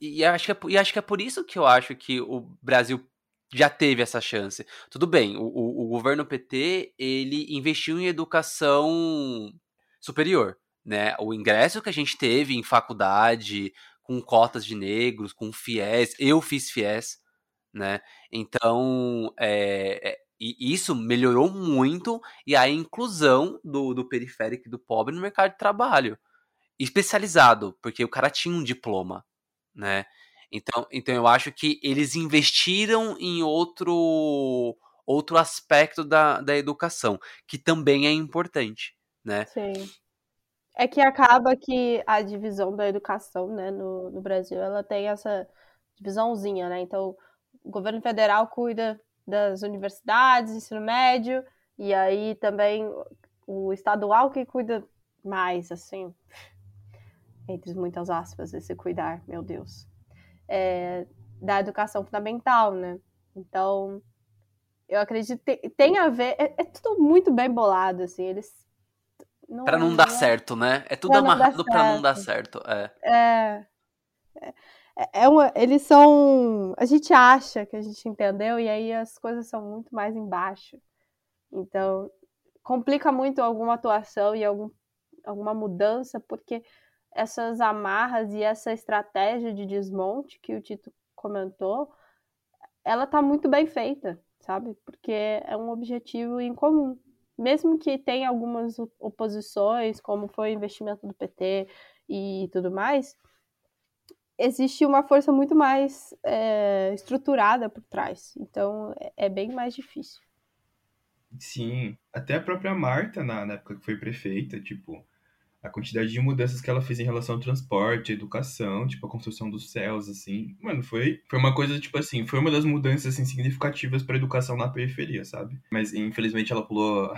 E acho, que é, por- e acho que é por isso que eu acho que o Brasil já teve essa chance. Tudo bem, o, o, o governo PT, ele investiu em educação superior, né? O ingresso que a gente teve em faculdade, com cotas de negros, com FIES, eu fiz FIES, né? Então, é, é, isso melhorou muito e a inclusão do, do periférico e do pobre no mercado de trabalho especializado, porque o cara tinha um diploma, né? Então, então eu acho que eles investiram em outro outro aspecto da, da educação, que também é importante, né? Sim. É que acaba que a divisão da educação, né, no, no Brasil, ela tem essa divisãozinha, né? Então, o governo federal cuida das universidades, ensino médio, e aí também o estadual que cuida mais, assim, entre muitas aspas, esse cuidar, meu Deus, é, da educação fundamental, né? Então, eu acredito que tem, tem a ver, é, é tudo muito bem bolado, assim, eles... Não, Pra não dar é- certo, né? É tudo dar amarrado pra não dar certo. certo. É. É, é, é uma, eles são. A gente acha que a gente entendeu e aí as coisas são muito mais embaixo. Então, complica muito alguma atuação e algum, alguma mudança, porque essas amarras e essa estratégia de desmonte que o Tito comentou, ela tá muito bem feita, sabe? Porque é um objetivo em comum. Mesmo que tenha algumas oposições, como foi o investimento do PT e tudo mais, existe uma força muito mais é, estruturada por trás. Então é, é bem mais difícil. Sim, até a própria Marta, na, na época que foi prefeita, tipo, a quantidade de mudanças que ela fez em relação ao transporte, educação, tipo, a construção dos céus, assim, mano, foi, foi uma coisa, tipo assim, foi uma das mudanças, assim, significativas pra educação na periferia, sabe? Mas, infelizmente, ela pulou,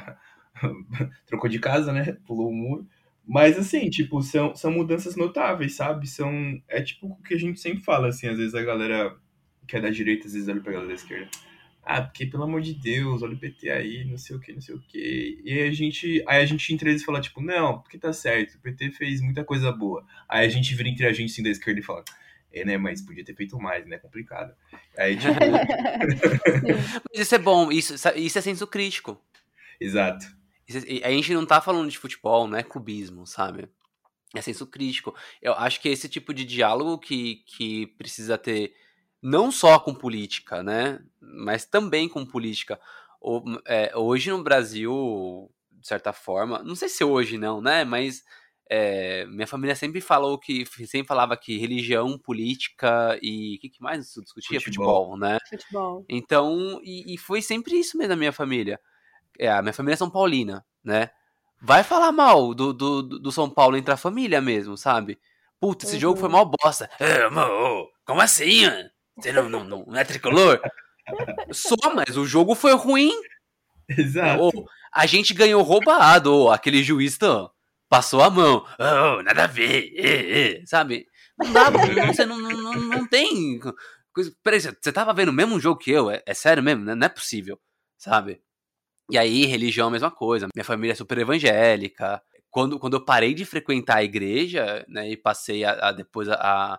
trocou de casa, né? Pulou o muro. Mas, assim, tipo, são, são mudanças notáveis, sabe? São, é tipo o que a gente sempre fala, assim, às vezes a galera que é da direita, às vezes olha pra galera da esquerda. Ah, porque pelo amor de Deus, olha o PT aí, não sei o que, não sei o que. E aí a gente, aí a gente entre eles fala, tipo, não, porque tá certo, o PT fez muita coisa boa. Aí a gente vira entre a gente assim da esquerda e fala, é, né, mas podia ter feito mais, né, complicado. Aí, tipo, Mas isso é bom, isso, isso é senso crítico. exato. Isso- e A gente não tá falando de futebol, não é clubismo, sabe? É senso crítico. Eu acho que é esse tipo de diálogo que, que precisa ter não só com política, né? Mas também com política. O- é, hoje no Brasil, de certa forma, não sei se hoje não, né? Mas é, minha família sempre falou que sempre falava que religião, política e o que, que mais se discutia? Futebol. Futebol, né? Futebol. Então, e, e foi sempre isso mesmo na minha família. É, a minha família é São Paulina, né? Vai falar mal do, do, do São Paulo entre a família mesmo, sabe? Puta, esse Uhum. jogo foi mal bosta. É, mano, como assim, mano? Você não, não, não, não é tricolor? Só, mas o jogo foi ruim. Exato. Ou, a gente ganhou roubado. Ou, aquele juiz tá, passou a mão. Oh, nada a ver. sabe? Não dá, você não, não, não, tem. Coisa, peraí, você tava vendo o mesmo jogo que eu? É, é sério mesmo? Não é- não é possível, sabe? E aí, religião é a mesma coisa. Minha família é super evangélica. Quando, quando eu parei de frequentar a igreja, né, e passei a, a- depois a,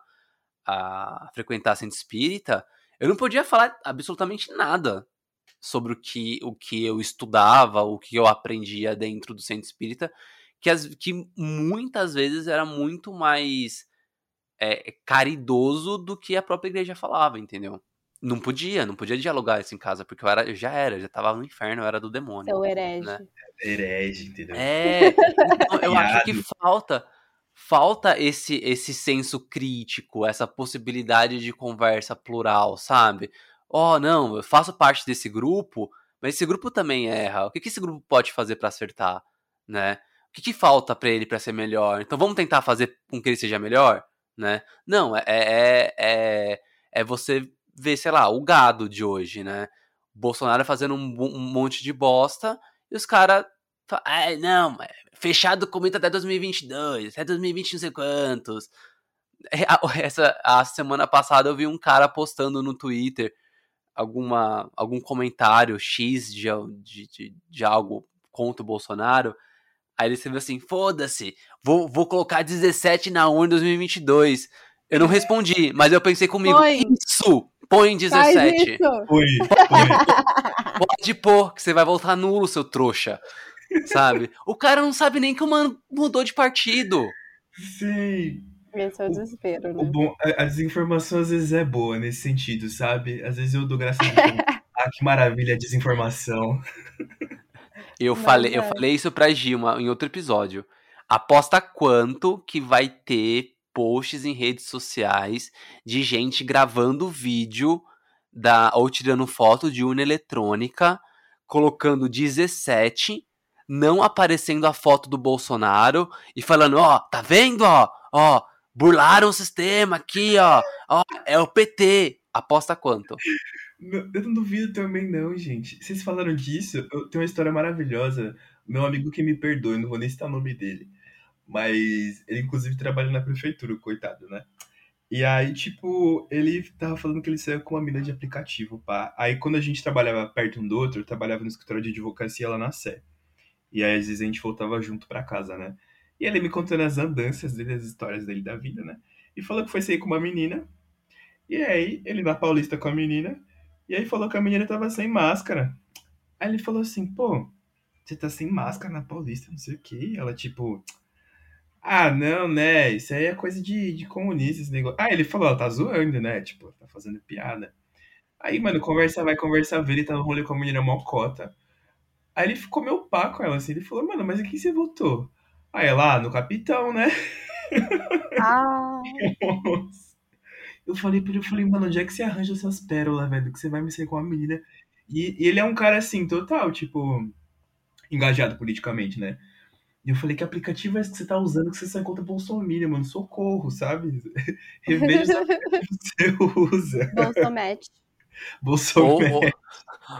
a frequentar a Centro Espírita, eu não podia falar absolutamente nada sobre o que, o que eu estudava, o que eu aprendia dentro do Centro Espírita, que, as, que muitas vezes era muito mais é, caridoso do que a própria igreja falava, entendeu? Não podia, não podia dialogar isso em casa, porque eu, era, eu já era, eu já tava no inferno, eu era do demônio. Seu herege. né? Herege, entendeu? É, então eu acho que falta falta esse esse senso crítico, essa possibilidade de conversa plural, sabe? Oh, não, eu faço parte desse grupo, mas esse grupo também erra. O que, que esse grupo pode fazer para acertar, né? O que, que falta para ele para ser melhor? Então vamos tentar fazer com que ele seja melhor, né? Não, é, é, é, é você ver, sei lá, o gado de hoje, né? Bolsonaro fazendo um, um monte de bosta e os caras Ai, não, fechar documento até 2022, até 2020 não sei quantos. É, essa, a semana passada eu vi um cara postando no Twitter alguma, algum comentário X de, de, de, de algo contra o Bolsonaro. Aí ele escreveu assim: foda-se, vou, vou colocar 17 na urna em 2022. Eu não respondi, mas eu pensei comigo: põe. isso, põe 17. Põe, põe. Pode pôr, que você vai voltar nulo, seu trouxa sabe? O cara não sabe nem que o mano mudou de partido. Sim. Esse é o desespero, né? O bom, a, a, desinformação às vezes é boa nesse sentido, sabe? Às vezes eu dou graças a Deus. ah, que maravilha a desinformação. Eu falei, é. eu falei isso pra Gilma em outro episódio. Aposta quanto que vai ter posts em redes sociais de gente gravando vídeo da ou tirando foto de urna eletrônica, colocando 17 não aparecendo a foto do Bolsonaro e falando, ó, tá vendo, ó, ó, burlaram o sistema aqui, ó, ó, é o PT. Aposta quanto? Eu não duvido também não, gente. Vocês falaram disso, eu tenho uma história maravilhosa. Meu amigo que me perdoe, não vou nem citar o nome dele. Mas ele inclusive trabalha na prefeitura, coitado, né? E aí, tipo, ele tava falando que ele saiu com uma mina de aplicativo, pá. Aí quando a gente trabalhava perto um do outro, eu trabalhava no escritório de advocacia lá na Sé. E aí, às vezes, a gente voltava junto para casa, né? E ele me contando as andanças dele, as histórias dele da vida, né? E falou que foi sair com uma menina. E aí, ele na Paulista com a menina. E aí falou que a menina tava sem máscara. Aí ele falou assim, pô, você tá sem máscara na Paulista, não sei o quê. Ela, tipo, ah, não, né? Isso aí é coisa de, de comunista, esse negócio. Ah, ele falou, ela tá zoando, né? Tipo, tá fazendo piada. Aí, mano, conversa vai, conversa vê, ele tá no rolê com a menina mocota. Aí ele ficou meio pá com ela, assim. Ele falou, mano, mas aqui você votou? Aí ela, ah, no capitão, né? Ah. eu falei pra ele, eu falei, mano, onde é que você arranja essas pérolas, velho? Que você vai me sair com uma menina. E, e, ele é um cara, assim, total, tipo, engajado politicamente, né? E eu falei, que aplicativo é esse que você tá usando que você sai contra Bolsonaro, mano? Socorro, sabe? Reveja os aplicativos que você usa. Bolsomete. Bolsonaro.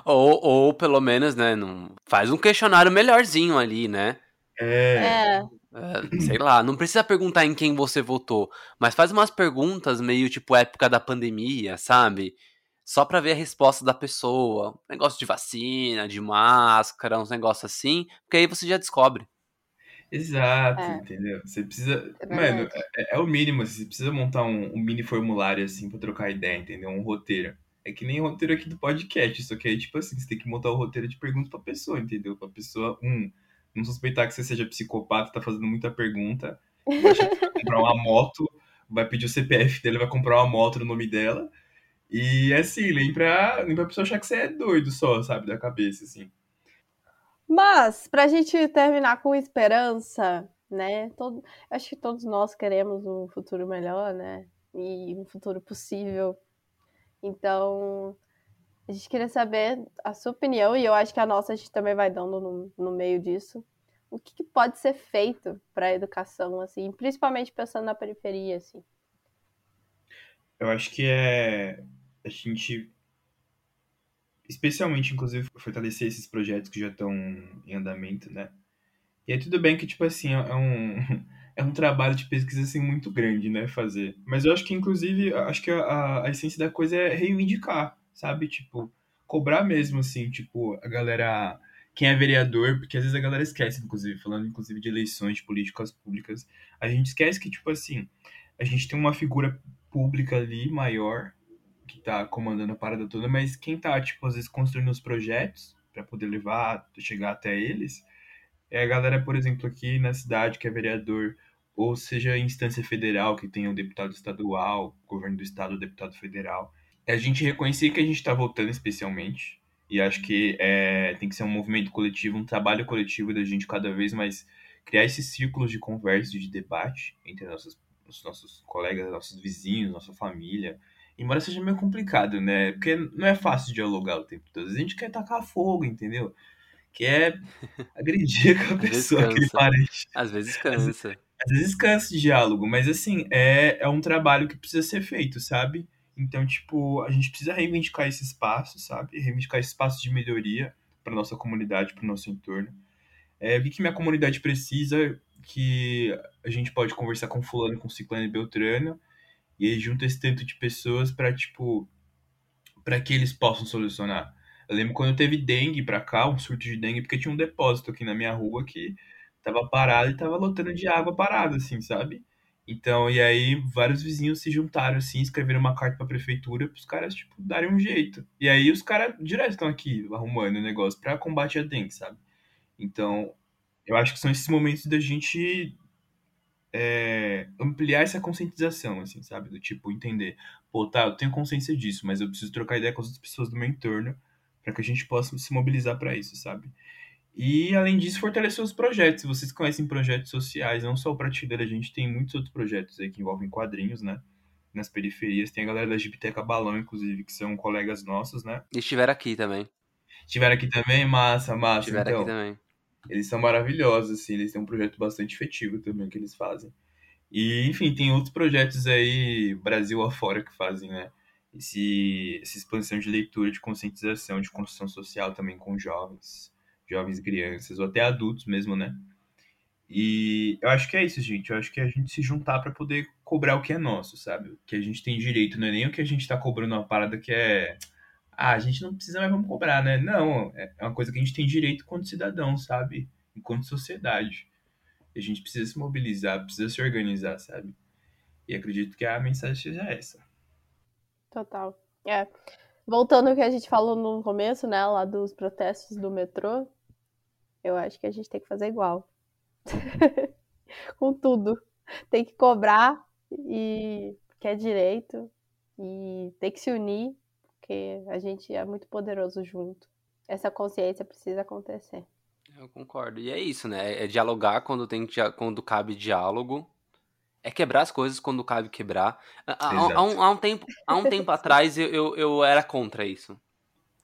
Ou, ou, ou, pelo menos, né, não, faz um questionário melhorzinho ali, né? É. é. É, sei lá, não precisa perguntar em quem você votou, mas faz umas perguntas meio tipo época da pandemia, sabe? Só pra ver a resposta da pessoa. Negócio de vacina, de máscara, uns negócios assim, porque aí você já descobre. Exato, é. entendeu? Você precisa. É mano, é, é, o mínimo, assim, você precisa montar um, um mini formulário assim pra trocar ideia, entendeu? Um roteiro. É que nem o roteiro aqui do podcast, só que aí, tipo assim, você tem que montar o roteiro de pergunta pra pessoa, entendeu? Pra pessoa, um, não suspeitar que você seja psicopata, tá fazendo muita pergunta, vai comprar uma moto, vai pedir o CPF dele, vai comprar uma moto no nome dela. E assim, nem pra, nem pra pessoa achar que você é doido só, sabe, da cabeça, assim. Mas, pra gente terminar com esperança, né? Todo, acho que todos nós queremos um futuro melhor, né? E um futuro possível então, a gente queria saber a sua opinião, e eu acho que a nossa a gente também vai dando no, no meio disso. O que, que pode ser feito para a educação, assim, principalmente pensando na periferia, assim? Eu acho que é a gente, especialmente, inclusive, fortalecer esses projetos que já estão em andamento, né? E é tudo bem que, tipo assim, é um é um trabalho de pesquisa assim muito grande, né, fazer. Mas eu acho que inclusive, acho que a, a essência da coisa é reivindicar, sabe? Tipo, cobrar mesmo assim, tipo, a galera quem é vereador, porque às vezes a galera esquece, inclusive, falando inclusive de eleições, de políticas públicas, a gente esquece que, tipo assim, a gente tem uma figura pública ali maior que tá comandando a parada toda, mas quem tá, tipo, às vezes construindo os projetos para poder levar, chegar até eles, é a galera, por exemplo, aqui na cidade que é vereador, ou seja, instância federal que tem um deputado estadual, governo do estado, deputado federal. A gente reconhecer que a gente está votando especialmente, e acho que é, tem que ser um movimento coletivo, um trabalho coletivo da gente cada vez mais criar esses círculos de conversa de debate entre nossos, os nossos colegas, nossos vizinhos, nossa família. Embora seja meio complicado, né? Porque não é fácil dialogar o tempo todo. A gente quer tacar fogo, entendeu? Quer agredir aquela pessoa, aquele parente. Às vezes cansa. Às vezes cansa de diálogo, mas assim, é, é um trabalho que precisa ser feito, sabe? Então, tipo, a gente precisa reivindicar esse espaço, sabe? Reivindicar esse espaço de melhoria para nossa comunidade, para o nosso entorno. É, vi que minha comunidade precisa, que a gente pode conversar com fulano, com ciclano e beltrano, e aí junta esse tanto de pessoas para tipo, para que eles possam solucionar. Eu lembro quando teve dengue para cá, um surto de dengue, porque tinha um depósito aqui na minha rua que tava parado e tava lotando de água parada, assim, sabe? Então, e aí vários vizinhos se juntaram, assim, escreveram uma carta pra prefeitura pros caras, tipo, darem um jeito. E aí os caras direto estão aqui arrumando o negócio pra combate a dengue, sabe? Então, eu acho que são esses momentos da gente é, ampliar essa conscientização, assim, sabe? Do tipo, entender, pô, tá, eu tenho consciência disso, mas eu preciso trocar ideia com as outras pessoas do meu entorno para que a gente possa se mobilizar para isso, sabe? E, além disso, fortalecer os projetos. Se vocês conhecem projetos sociais, não só o Prateleira, a gente tem muitos outros projetos aí que envolvem quadrinhos, né? Nas periferias. Tem a galera da Gibiteca Balão, inclusive, que são colegas nossos, né? E estiveram aqui também. Estiveram aqui também? Massa, massa. Estiveram então, aqui também. Eles são maravilhosos, assim. Eles têm um projeto bastante efetivo também que eles fazem. E, enfim, tem outros projetos aí, Brasil afora, que fazem, né? Esse, essa expansão de leitura, de conscientização, de construção social também com jovens jovens crianças, ou até adultos mesmo, né? E eu acho que é isso, gente. Eu acho que é a gente se juntar para poder cobrar o que é nosso, sabe? O que a gente tem direito, não é nem o que a gente tá cobrando uma parada que é. Ah, a gente não precisa mais vamos cobrar, né? Não, é uma coisa que a gente tem direito enquanto cidadão, sabe? Enquanto sociedade. A gente precisa se mobilizar, precisa se organizar, sabe? E acredito que a mensagem seja essa. Total. É. Voltando ao que a gente falou no começo, né, lá dos protestos do metrô, eu acho que a gente tem que fazer igual. Com tudo. Tem que cobrar e que é direito e tem que se unir, porque a gente é muito poderoso junto. Essa consciência precisa acontecer. Eu concordo. E é isso, né? É dialogar quando tem quando cabe diálogo é quebrar as coisas quando cabe quebrar. Há, há, um, há um, tempo, há um tempo atrás eu, eu, eu, era contra isso.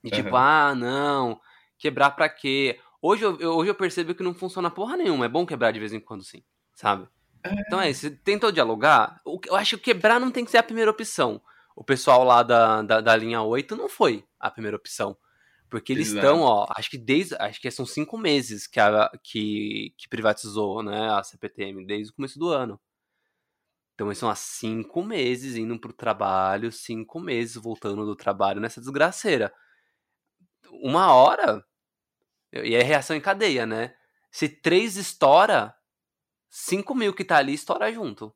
E tipo, uhum. ah, não, quebrar pra quê? Hoje eu, hoje eu percebo que não funciona porra nenhuma. É bom quebrar de vez em quando, sim, sabe? É. Então é isso. Tentou dialogar? Eu acho que quebrar não tem que ser a primeira opção. O pessoal lá da, da, da linha 8 não foi a primeira opção. Porque eles estão, ó, acho que desde. Acho que são cinco meses que, a, que, que privatizou né, a CPTM, desde o começo do ano. Então são há cinco meses indo pro trabalho, cinco meses voltando do trabalho nessa desgraceira. Uma hora. E é reação em cadeia, né? Se três estoura, cinco mil que tá ali estoura junto.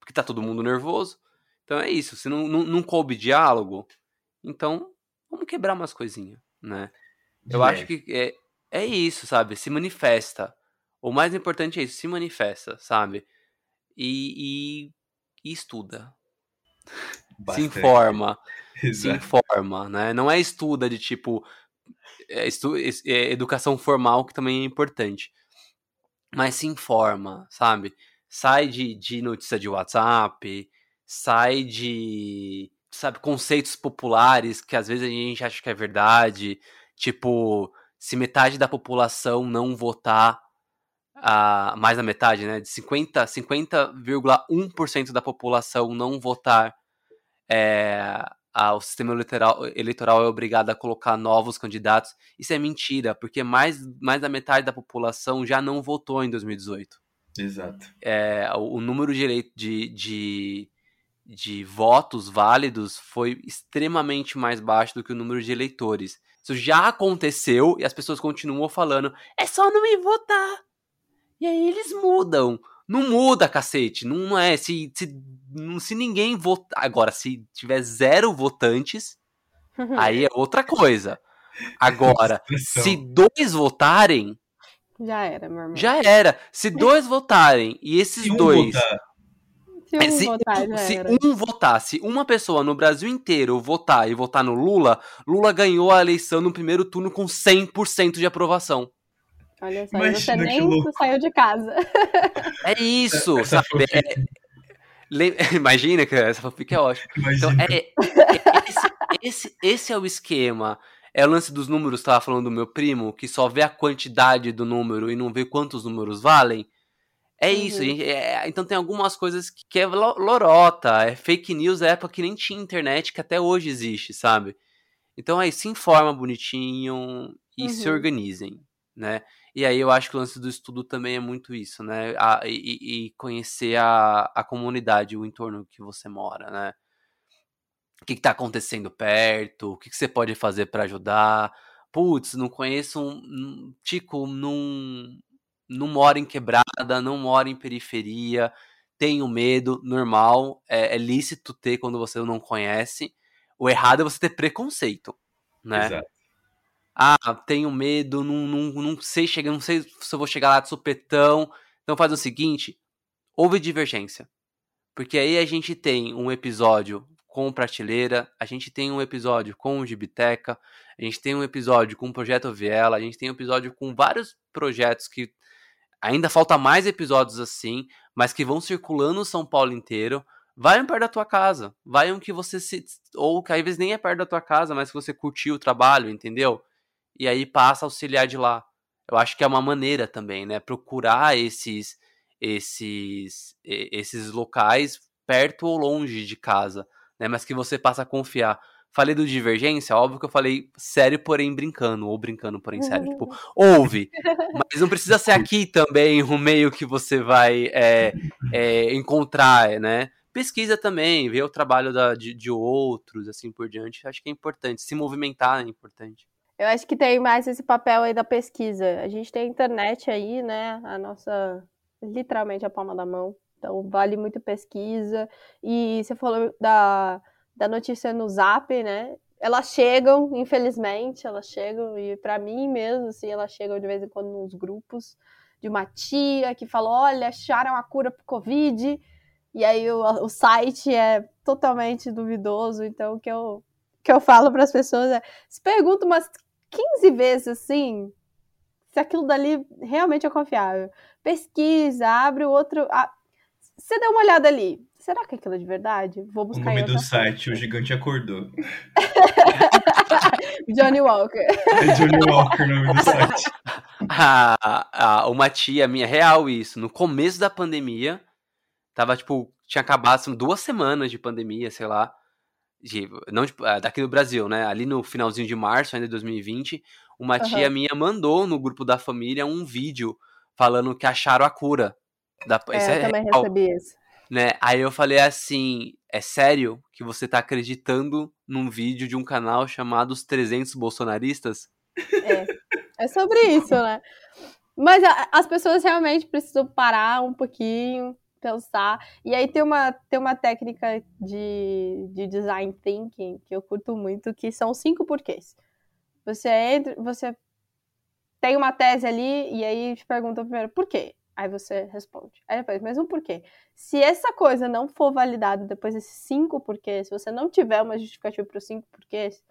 Porque tá todo mundo nervoso. Então é isso. Se não, não, não coube diálogo, então vamos quebrar umas coisinhas, né? Eu acho que é, é isso, sabe? Se manifesta. O mais importante é isso, se manifesta, sabe? E, e, e estuda. Bastante. Se informa. Exato. Se informa, né? Não é estuda de tipo. É, estu, é educação formal, que também é importante. Mas se informa, sabe? Sai de, de notícia de WhatsApp, sai de, sabe, conceitos populares que às vezes a gente acha que é verdade. Tipo, se metade da população não votar a, mais da metade, né, de 50, 50,1% da população não votar, é, a, o sistema eleitoral, eleitoral é obrigado a colocar novos candidatos. Isso é mentira, porque mais, mais da metade da população já não votou em 2018. Exato. É, o, o número de, de, de, de votos válidos foi extremamente mais baixo do que o número de eleitores. Isso já aconteceu e as pessoas continuam falando: é só não ir votar. E aí eles mudam. Não muda, cacete. Não é. Se, se, se ninguém votar. Agora, se tiver zero votantes, aí é outra coisa. Agora, se dois votarem. Já era, meu irmão. Já era. Se dois votarem e esses se um dois. Votar. Se, um, é, se, votar, se um votar, se uma pessoa no Brasil inteiro votar e votar no Lula, Lula ganhou a eleição no primeiro turno com 100% de aprovação. Olha só, Imagina você nem saiu de casa. É isso, sabe? É, Imagina que essa fanfic é ótima. Então, é, é, esse, esse, esse, é o esquema. É o lance dos números, tava falando do meu primo, que só vê a quantidade do número e não vê quantos números valem. É uhum. isso, gente, é, então tem algumas coisas que, que é lorota, é fake news, é época que nem tinha internet, que até hoje existe, sabe? Então aí se informa bonitinho e uhum. se organizem, né? E aí eu acho que o lance do estudo também é muito isso, né? A, e, e, conhecer a, a comunidade, o entorno que você mora, né? O que, está acontecendo perto, o que, que você pode fazer para ajudar. Putz, não conheço um. Tico, não, não mora em quebrada, não mora em periferia, tenho medo, normal, é, é lícito ter quando você não conhece. O errado é você ter preconceito, né? Exato. Ah, tenho medo, não, não, não sei chegar, não sei se eu vou chegar lá de supetão. Então faz o seguinte, houve divergência. Porque aí a gente tem um episódio com prateleira, a gente tem um episódio com Gibiteca, a gente tem um episódio com o Projeto Viela, a gente tem um episódio com vários projetos que ainda falta mais episódios assim, mas que vão circulando o São Paulo inteiro. Vai um perto da tua casa, vai um que você se. Ou que às vezes nem é perto da tua casa, mas que você curtiu o trabalho, entendeu? E aí passa a auxiliar de lá. Eu acho que é uma maneira também, né? Procurar esses esses esses locais perto ou longe de casa, né? Mas que você passa a confiar. Falei do Divergência, óbvio que eu falei sério, porém brincando, ou brincando, porém sério. Tipo, ouve, mas não precisa ser aqui também o meio que você vai é, é, encontrar, né? Pesquisa também, ver o trabalho da, de, de outros, assim por diante. Acho que é importante. Se movimentar é importante. Eu acho que tem mais esse papel aí da pesquisa. A gente tem a internet aí, né? A nossa, literalmente a palma da mão. Então, vale muito pesquisa. E você falou da, da notícia no Zap, né? Elas chegam, infelizmente, elas chegam, e para mim mesmo, assim, elas chegam de vez em quando nos grupos de uma tia que falou: olha, acharam a cura pro Covid. E aí o, o site é totalmente duvidoso. Então, o que eu, que eu falo para as pessoas é: se pergunta umas 15 vezes assim se aquilo dali realmente é confiável. Pesquisa, abre o outro. Ah, você dá uma olhada ali. Será que é aquilo é de verdade? Vou buscar. O nome do site, o gigante acordou. Johnny Walker. É Johnny Walker o nome do site. Ah, ah, uma tia minha, real isso, no começo da pandemia, tava tipo, tinha acabado assim, duas semanas de pandemia, sei lá de, não de, ah, daqui do Brasil, né? Ali no finalzinho de março, ainda de 2020, uma uhum. tia minha mandou no grupo da família um vídeo falando que acharam a cura. Da, é, isso é, eu também real, recebi isso. Né? Aí eu falei assim, é sério que você tá acreditando num vídeo de um canal chamado Os 300 Bolsonaristas? É, é sobre isso, né? Mas a, as pessoas realmente precisam parar um pouquinho, pensar. E aí tem uma, tem uma técnica de, de design thinking que eu curto muito, que são cinco porquês. Você entra, você tem uma tese ali e aí te pergunta primeiro por quê. Aí você responde. Aí depois, mas um porquê. Se essa coisa não for validada depois desses cinco porquês, se você não tiver uma justificativa para os cinco porquês,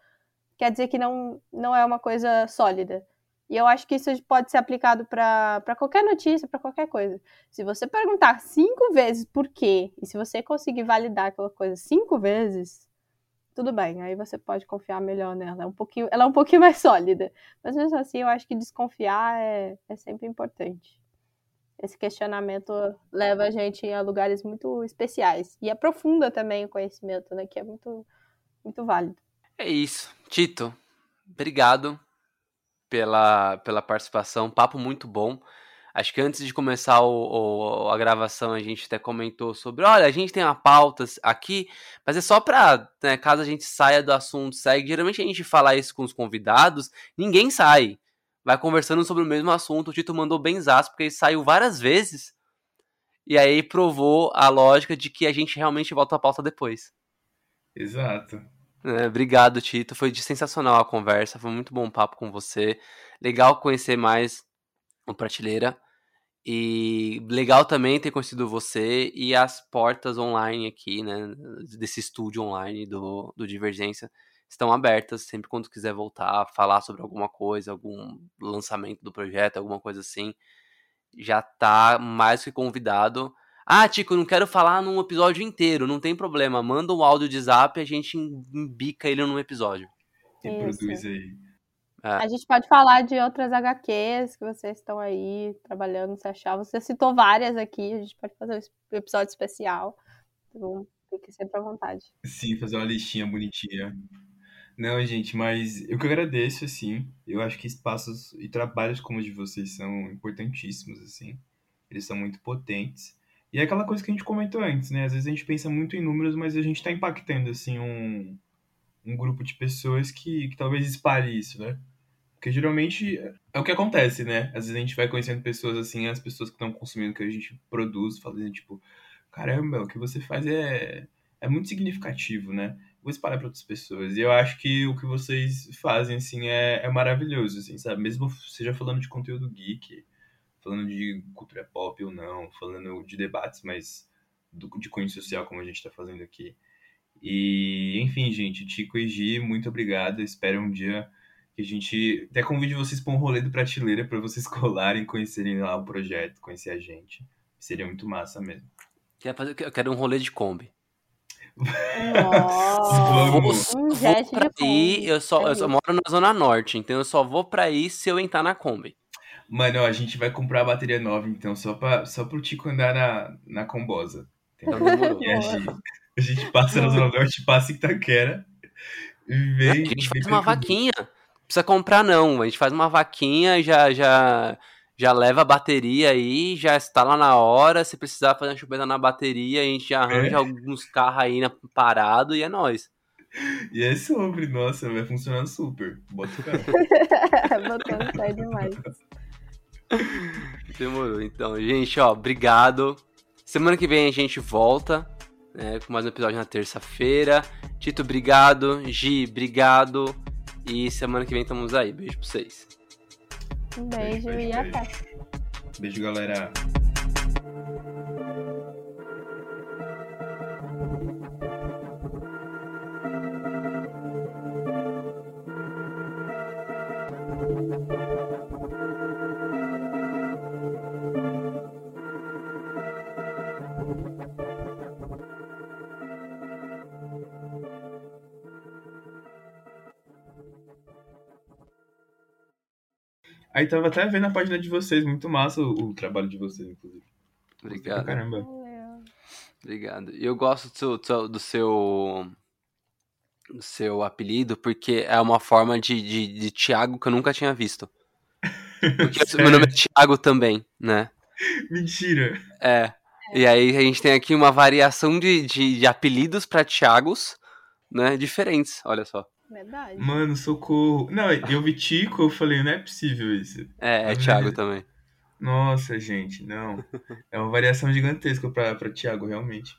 quer dizer que não, não é uma coisa sólida. E eu acho que isso pode ser aplicado para qualquer notícia, para qualquer coisa. Se você perguntar cinco vezes por quê, e se você conseguir validar aquela coisa cinco vezes, tudo bem, aí você pode confiar melhor nela. É um pouquinho, ela é um pouquinho mais sólida. Mas mesmo assim, eu acho que desconfiar é, é sempre importante. Esse questionamento leva a gente a lugares muito especiais. E aprofunda também o conhecimento, né? Que é muito, muito válido. É isso. Tito, obrigado pela, pela participação. Papo muito bom. Acho que antes de começar o, o, a gravação, a gente até comentou sobre: olha, a gente tem uma pauta aqui, mas é só para, né, caso a gente saia do assunto, segue. Geralmente a gente fala isso com os convidados, ninguém sai. Vai conversando sobre o mesmo assunto. O Tito mandou bem zaço, porque ele saiu várias vezes. E aí provou a lógica de que a gente realmente volta à pauta depois. Exato. É, obrigado, Tito. Foi sensacional a conversa. Foi muito bom papo com você. Legal conhecer mais o Prateleira. E legal também ter conhecido você e as portas online aqui, né? Desse estúdio online do, do Divergência. estão abertas sempre quando quiser voltar, falar sobre alguma coisa, algum lançamento do projeto, alguma coisa assim. Já tá mais que convidado. Ah, Tico, não quero falar num episódio inteiro, não tem problema. Manda um áudio de zap e a gente embica ele num episódio. Reproduz aí. É. A gente pode falar de outras HQs que vocês estão aí trabalhando, se achar. Você citou várias aqui, a gente pode fazer um episódio especial. Então, fique sempre à vontade. Sim, fazer uma listinha bonitinha. Não, gente, mas eu que agradeço, assim. Eu acho que espaços e trabalhos como o de vocês são importantíssimos, assim. Eles são muito potentes. E é aquela coisa que a gente comentou antes, né? Às vezes a gente pensa muito em números, mas a gente está impactando, assim, um, um grupo de pessoas que, que talvez espalhe isso, né? Porque geralmente é o que acontece, né? Às vezes a gente vai conhecendo pessoas assim, as pessoas que estão consumindo o que a gente produz, falando tipo, caramba, o que você faz é, é muito significativo, né? Vou espalhar para outras pessoas. E eu acho que o que vocês fazem, assim, é, é maravilhoso, assim, sabe? Mesmo seja falando de conteúdo geek, falando de cultura pop ou não, falando de debates, mas do, de cunho social, como a gente está fazendo aqui. E, enfim, gente, Tico e Gi, muito obrigado. Espero um dia que a gente até convide vocês para um rolê do Prateleira para vocês colarem, conhecerem lá o projeto, conhecer a gente. Seria muito massa mesmo. Quer fazer, eu quero um rolê de Kombi. Nossa, um jet vou pra aí, eu só, eu só moro na Zona Norte, então eu só vou pra ir se eu entrar na Kombi. Mano, ó, a gente vai comprar a bateria nova, então, só, pra, só pro Tico andar na, na combosa. E a gente, a gente passa na Zona Norte, passa em Itaquera. Vem, a gente faz uma vaquinha precisa comprar não. A gente faz uma vaquinha, já já já leva a bateria aí, já está lá na hora. Se precisar fazer uma chupeta na bateria, a gente já arranja é. alguns carros aí na, parado e é nóis. E é sobre, nossa, vai funcionar super. Bota o carro. Botando sai demais. Demorou. Então, gente, ó, obrigado. Semana que vem a gente volta né, com mais um episódio na terça-feira. Tito, obrigado. Gi, obrigado. E semana que vem estamos aí. Beijo pra vocês. Um beijo, beijo e beijo. até. Beijo, galera. Aí tava até vendo a página de vocês, muito massa o, o trabalho de vocês, inclusive. Obrigado. Caramba. Obrigado. E eu gosto do seu, do seu, do seu apelido, porque é uma forma de, de, de Thiago que eu nunca tinha visto. Porque meu nome é Thiago também, né? Mentira. É. E aí a gente tem aqui uma variação de, de, de apelidos para Thiagos, né? Diferentes, olha só. Verdade. Mano, socorro. Não, eu vi Tico, eu falei, não é possível isso. É, é Thiago também. Nossa, gente, não. É uma variação gigantesca pra, pra Thiago, realmente.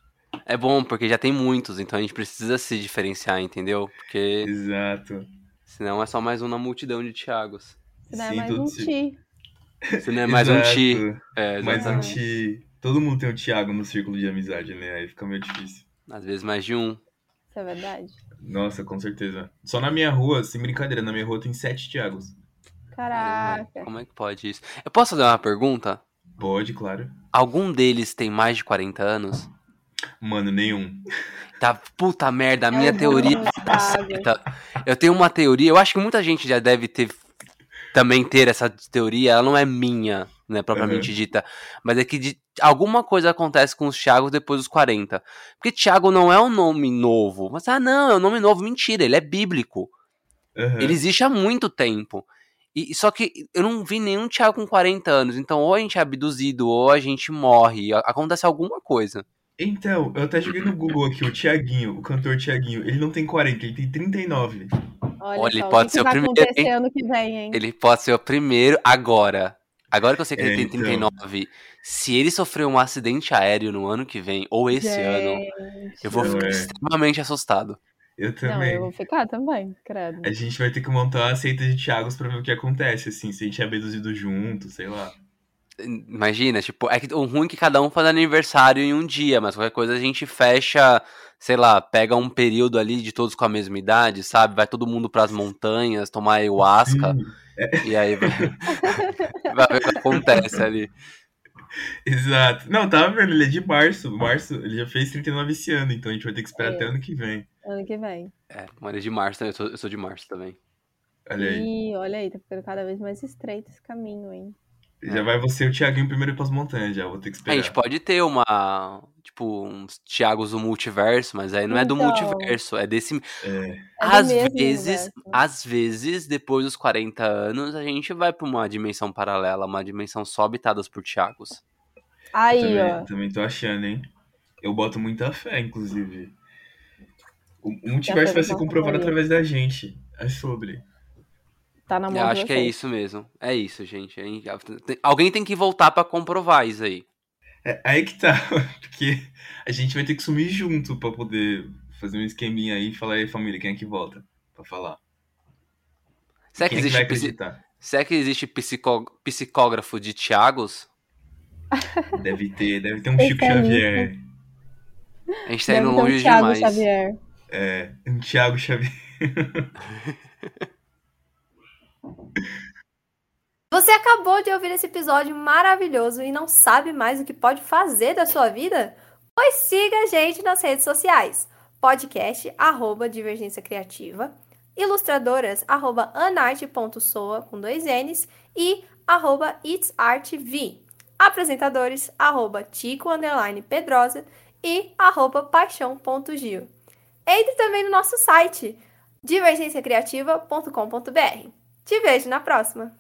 É bom, porque já tem muitos, então a gente precisa se diferenciar, entendeu? Porque. Exato. Senão é só mais um na multidão de Thiagos. Senão é mais um Ti. Senão é mais um Ti. É, mais um Ti. Todo mundo tem um Thiago no círculo de amizade, né? Aí fica meio difícil. Às vezes mais de um. Isso é verdade. Nossa, com certeza. Só na minha rua, sem brincadeira, na minha rua tem sete Thiagos. Caraca. Como é que pode isso? Eu posso fazer uma pergunta? Pode, claro. Algum deles tem mais de 40 anos? Mano, nenhum. Tá, puta merda, a minha é teoria tá certa. Eu tenho uma teoria, eu acho que muita gente já deve ter também ter essa teoria, ela não é minha, né, propriamente uhum. dita, mas é que de, alguma coisa acontece com os Thiagos depois dos 40. Porque Thiago não é um nome novo. Mas, ah, não, é um nome novo. Mentira, ele é bíblico. Uhum. Ele existe há muito tempo. E, só que eu não vi nenhum Thiago com 40 anos. Então, ou a gente é abduzido, ou a gente morre. Acontece alguma coisa. Então, eu até joguei no Google aqui, o Tiaguinho, o cantor Tiaguinho, ele não tem 40, ele tem 39. Olha, Olha ele pode ser o primeiro. Ano que vem, hein? Ele pode ser o primeiro agora. Agora que eu sei que é, ele tem 39, então... se ele sofrer um acidente aéreo no ano que vem, ou esse Gente. ano, eu vou ficar é. extremamente assustado. Eu também. Não, eu vou ficar também, credo. A gente vai ter que montar uma seita de Thiagos pra ver o que acontece, assim, se a gente é abduzido junto, sei lá. Imagina, tipo, é que o ruim é que cada um faz aniversário em um dia, mas qualquer coisa a gente fecha, sei lá, pega um período ali de todos com a mesma idade, sabe? Vai todo mundo pras montanhas, tomar ayahuasca, É. e aí vai, vai ver o que acontece ali. Exato. Não, tava vendo, ele é de março. Março, ele já fez 39 esse ano, então a gente vai ter que esperar É. até ano que vem. Ano que vem. É, Maria de março, também, eu sou, eu sou de março também. Olha aí. Ih, olha aí, tá ficando cada vez mais estreito esse caminho, hein? Já vai você e o Thiaguinho primeiro ir pras montanhas, já. Vou ter que A esperar. gente pode ter uma, tipo, uns Thiagos do multiverso, mas aí não é do Então. multiverso, é desse É, É Às mesmo vezes, universo. às vezes, depois dos 40 anos, a gente vai pra uma dimensão paralela, uma dimensão só habitadas por Thiagos. Aí, também, ó. também tô achando, hein? Eu boto muita fé, inclusive. O o multiverso vai ser comprovado através da gente. É sobre. Tá na mão Eu acho que é isso mesmo. É isso, gente. Alguém tem que voltar pra comprovar isso aí. É aí que tá. Porque a gente vai ter que sumir junto pra poder fazer um esqueminha aí e falar aí, família, quem é que volta? Pra falar. Será que Quem é que vai existe, será que existe psicó- psicógrafo de Thiagos? Deve ter, deve ter um Chico Especialista. Xavier. A gente tá Deve indo ter um longe Thiago demais. Xavier. É, um Thiago Xavier. Você acabou de ouvir esse episódio maravilhoso e não sabe mais o que pode fazer da sua vida? Pois siga a gente nas redes sociais. Podcast, arroba Divergência Criativa. Ilustradoras, arroba anarte.soa, com dois N's. E arroba itsartv. Apresentadores, arroba Tico, underline Pedrosa. E arroba paixão.gil. Entre também no nosso site, divergenciacriativa.com.br. Te vejo na próxima!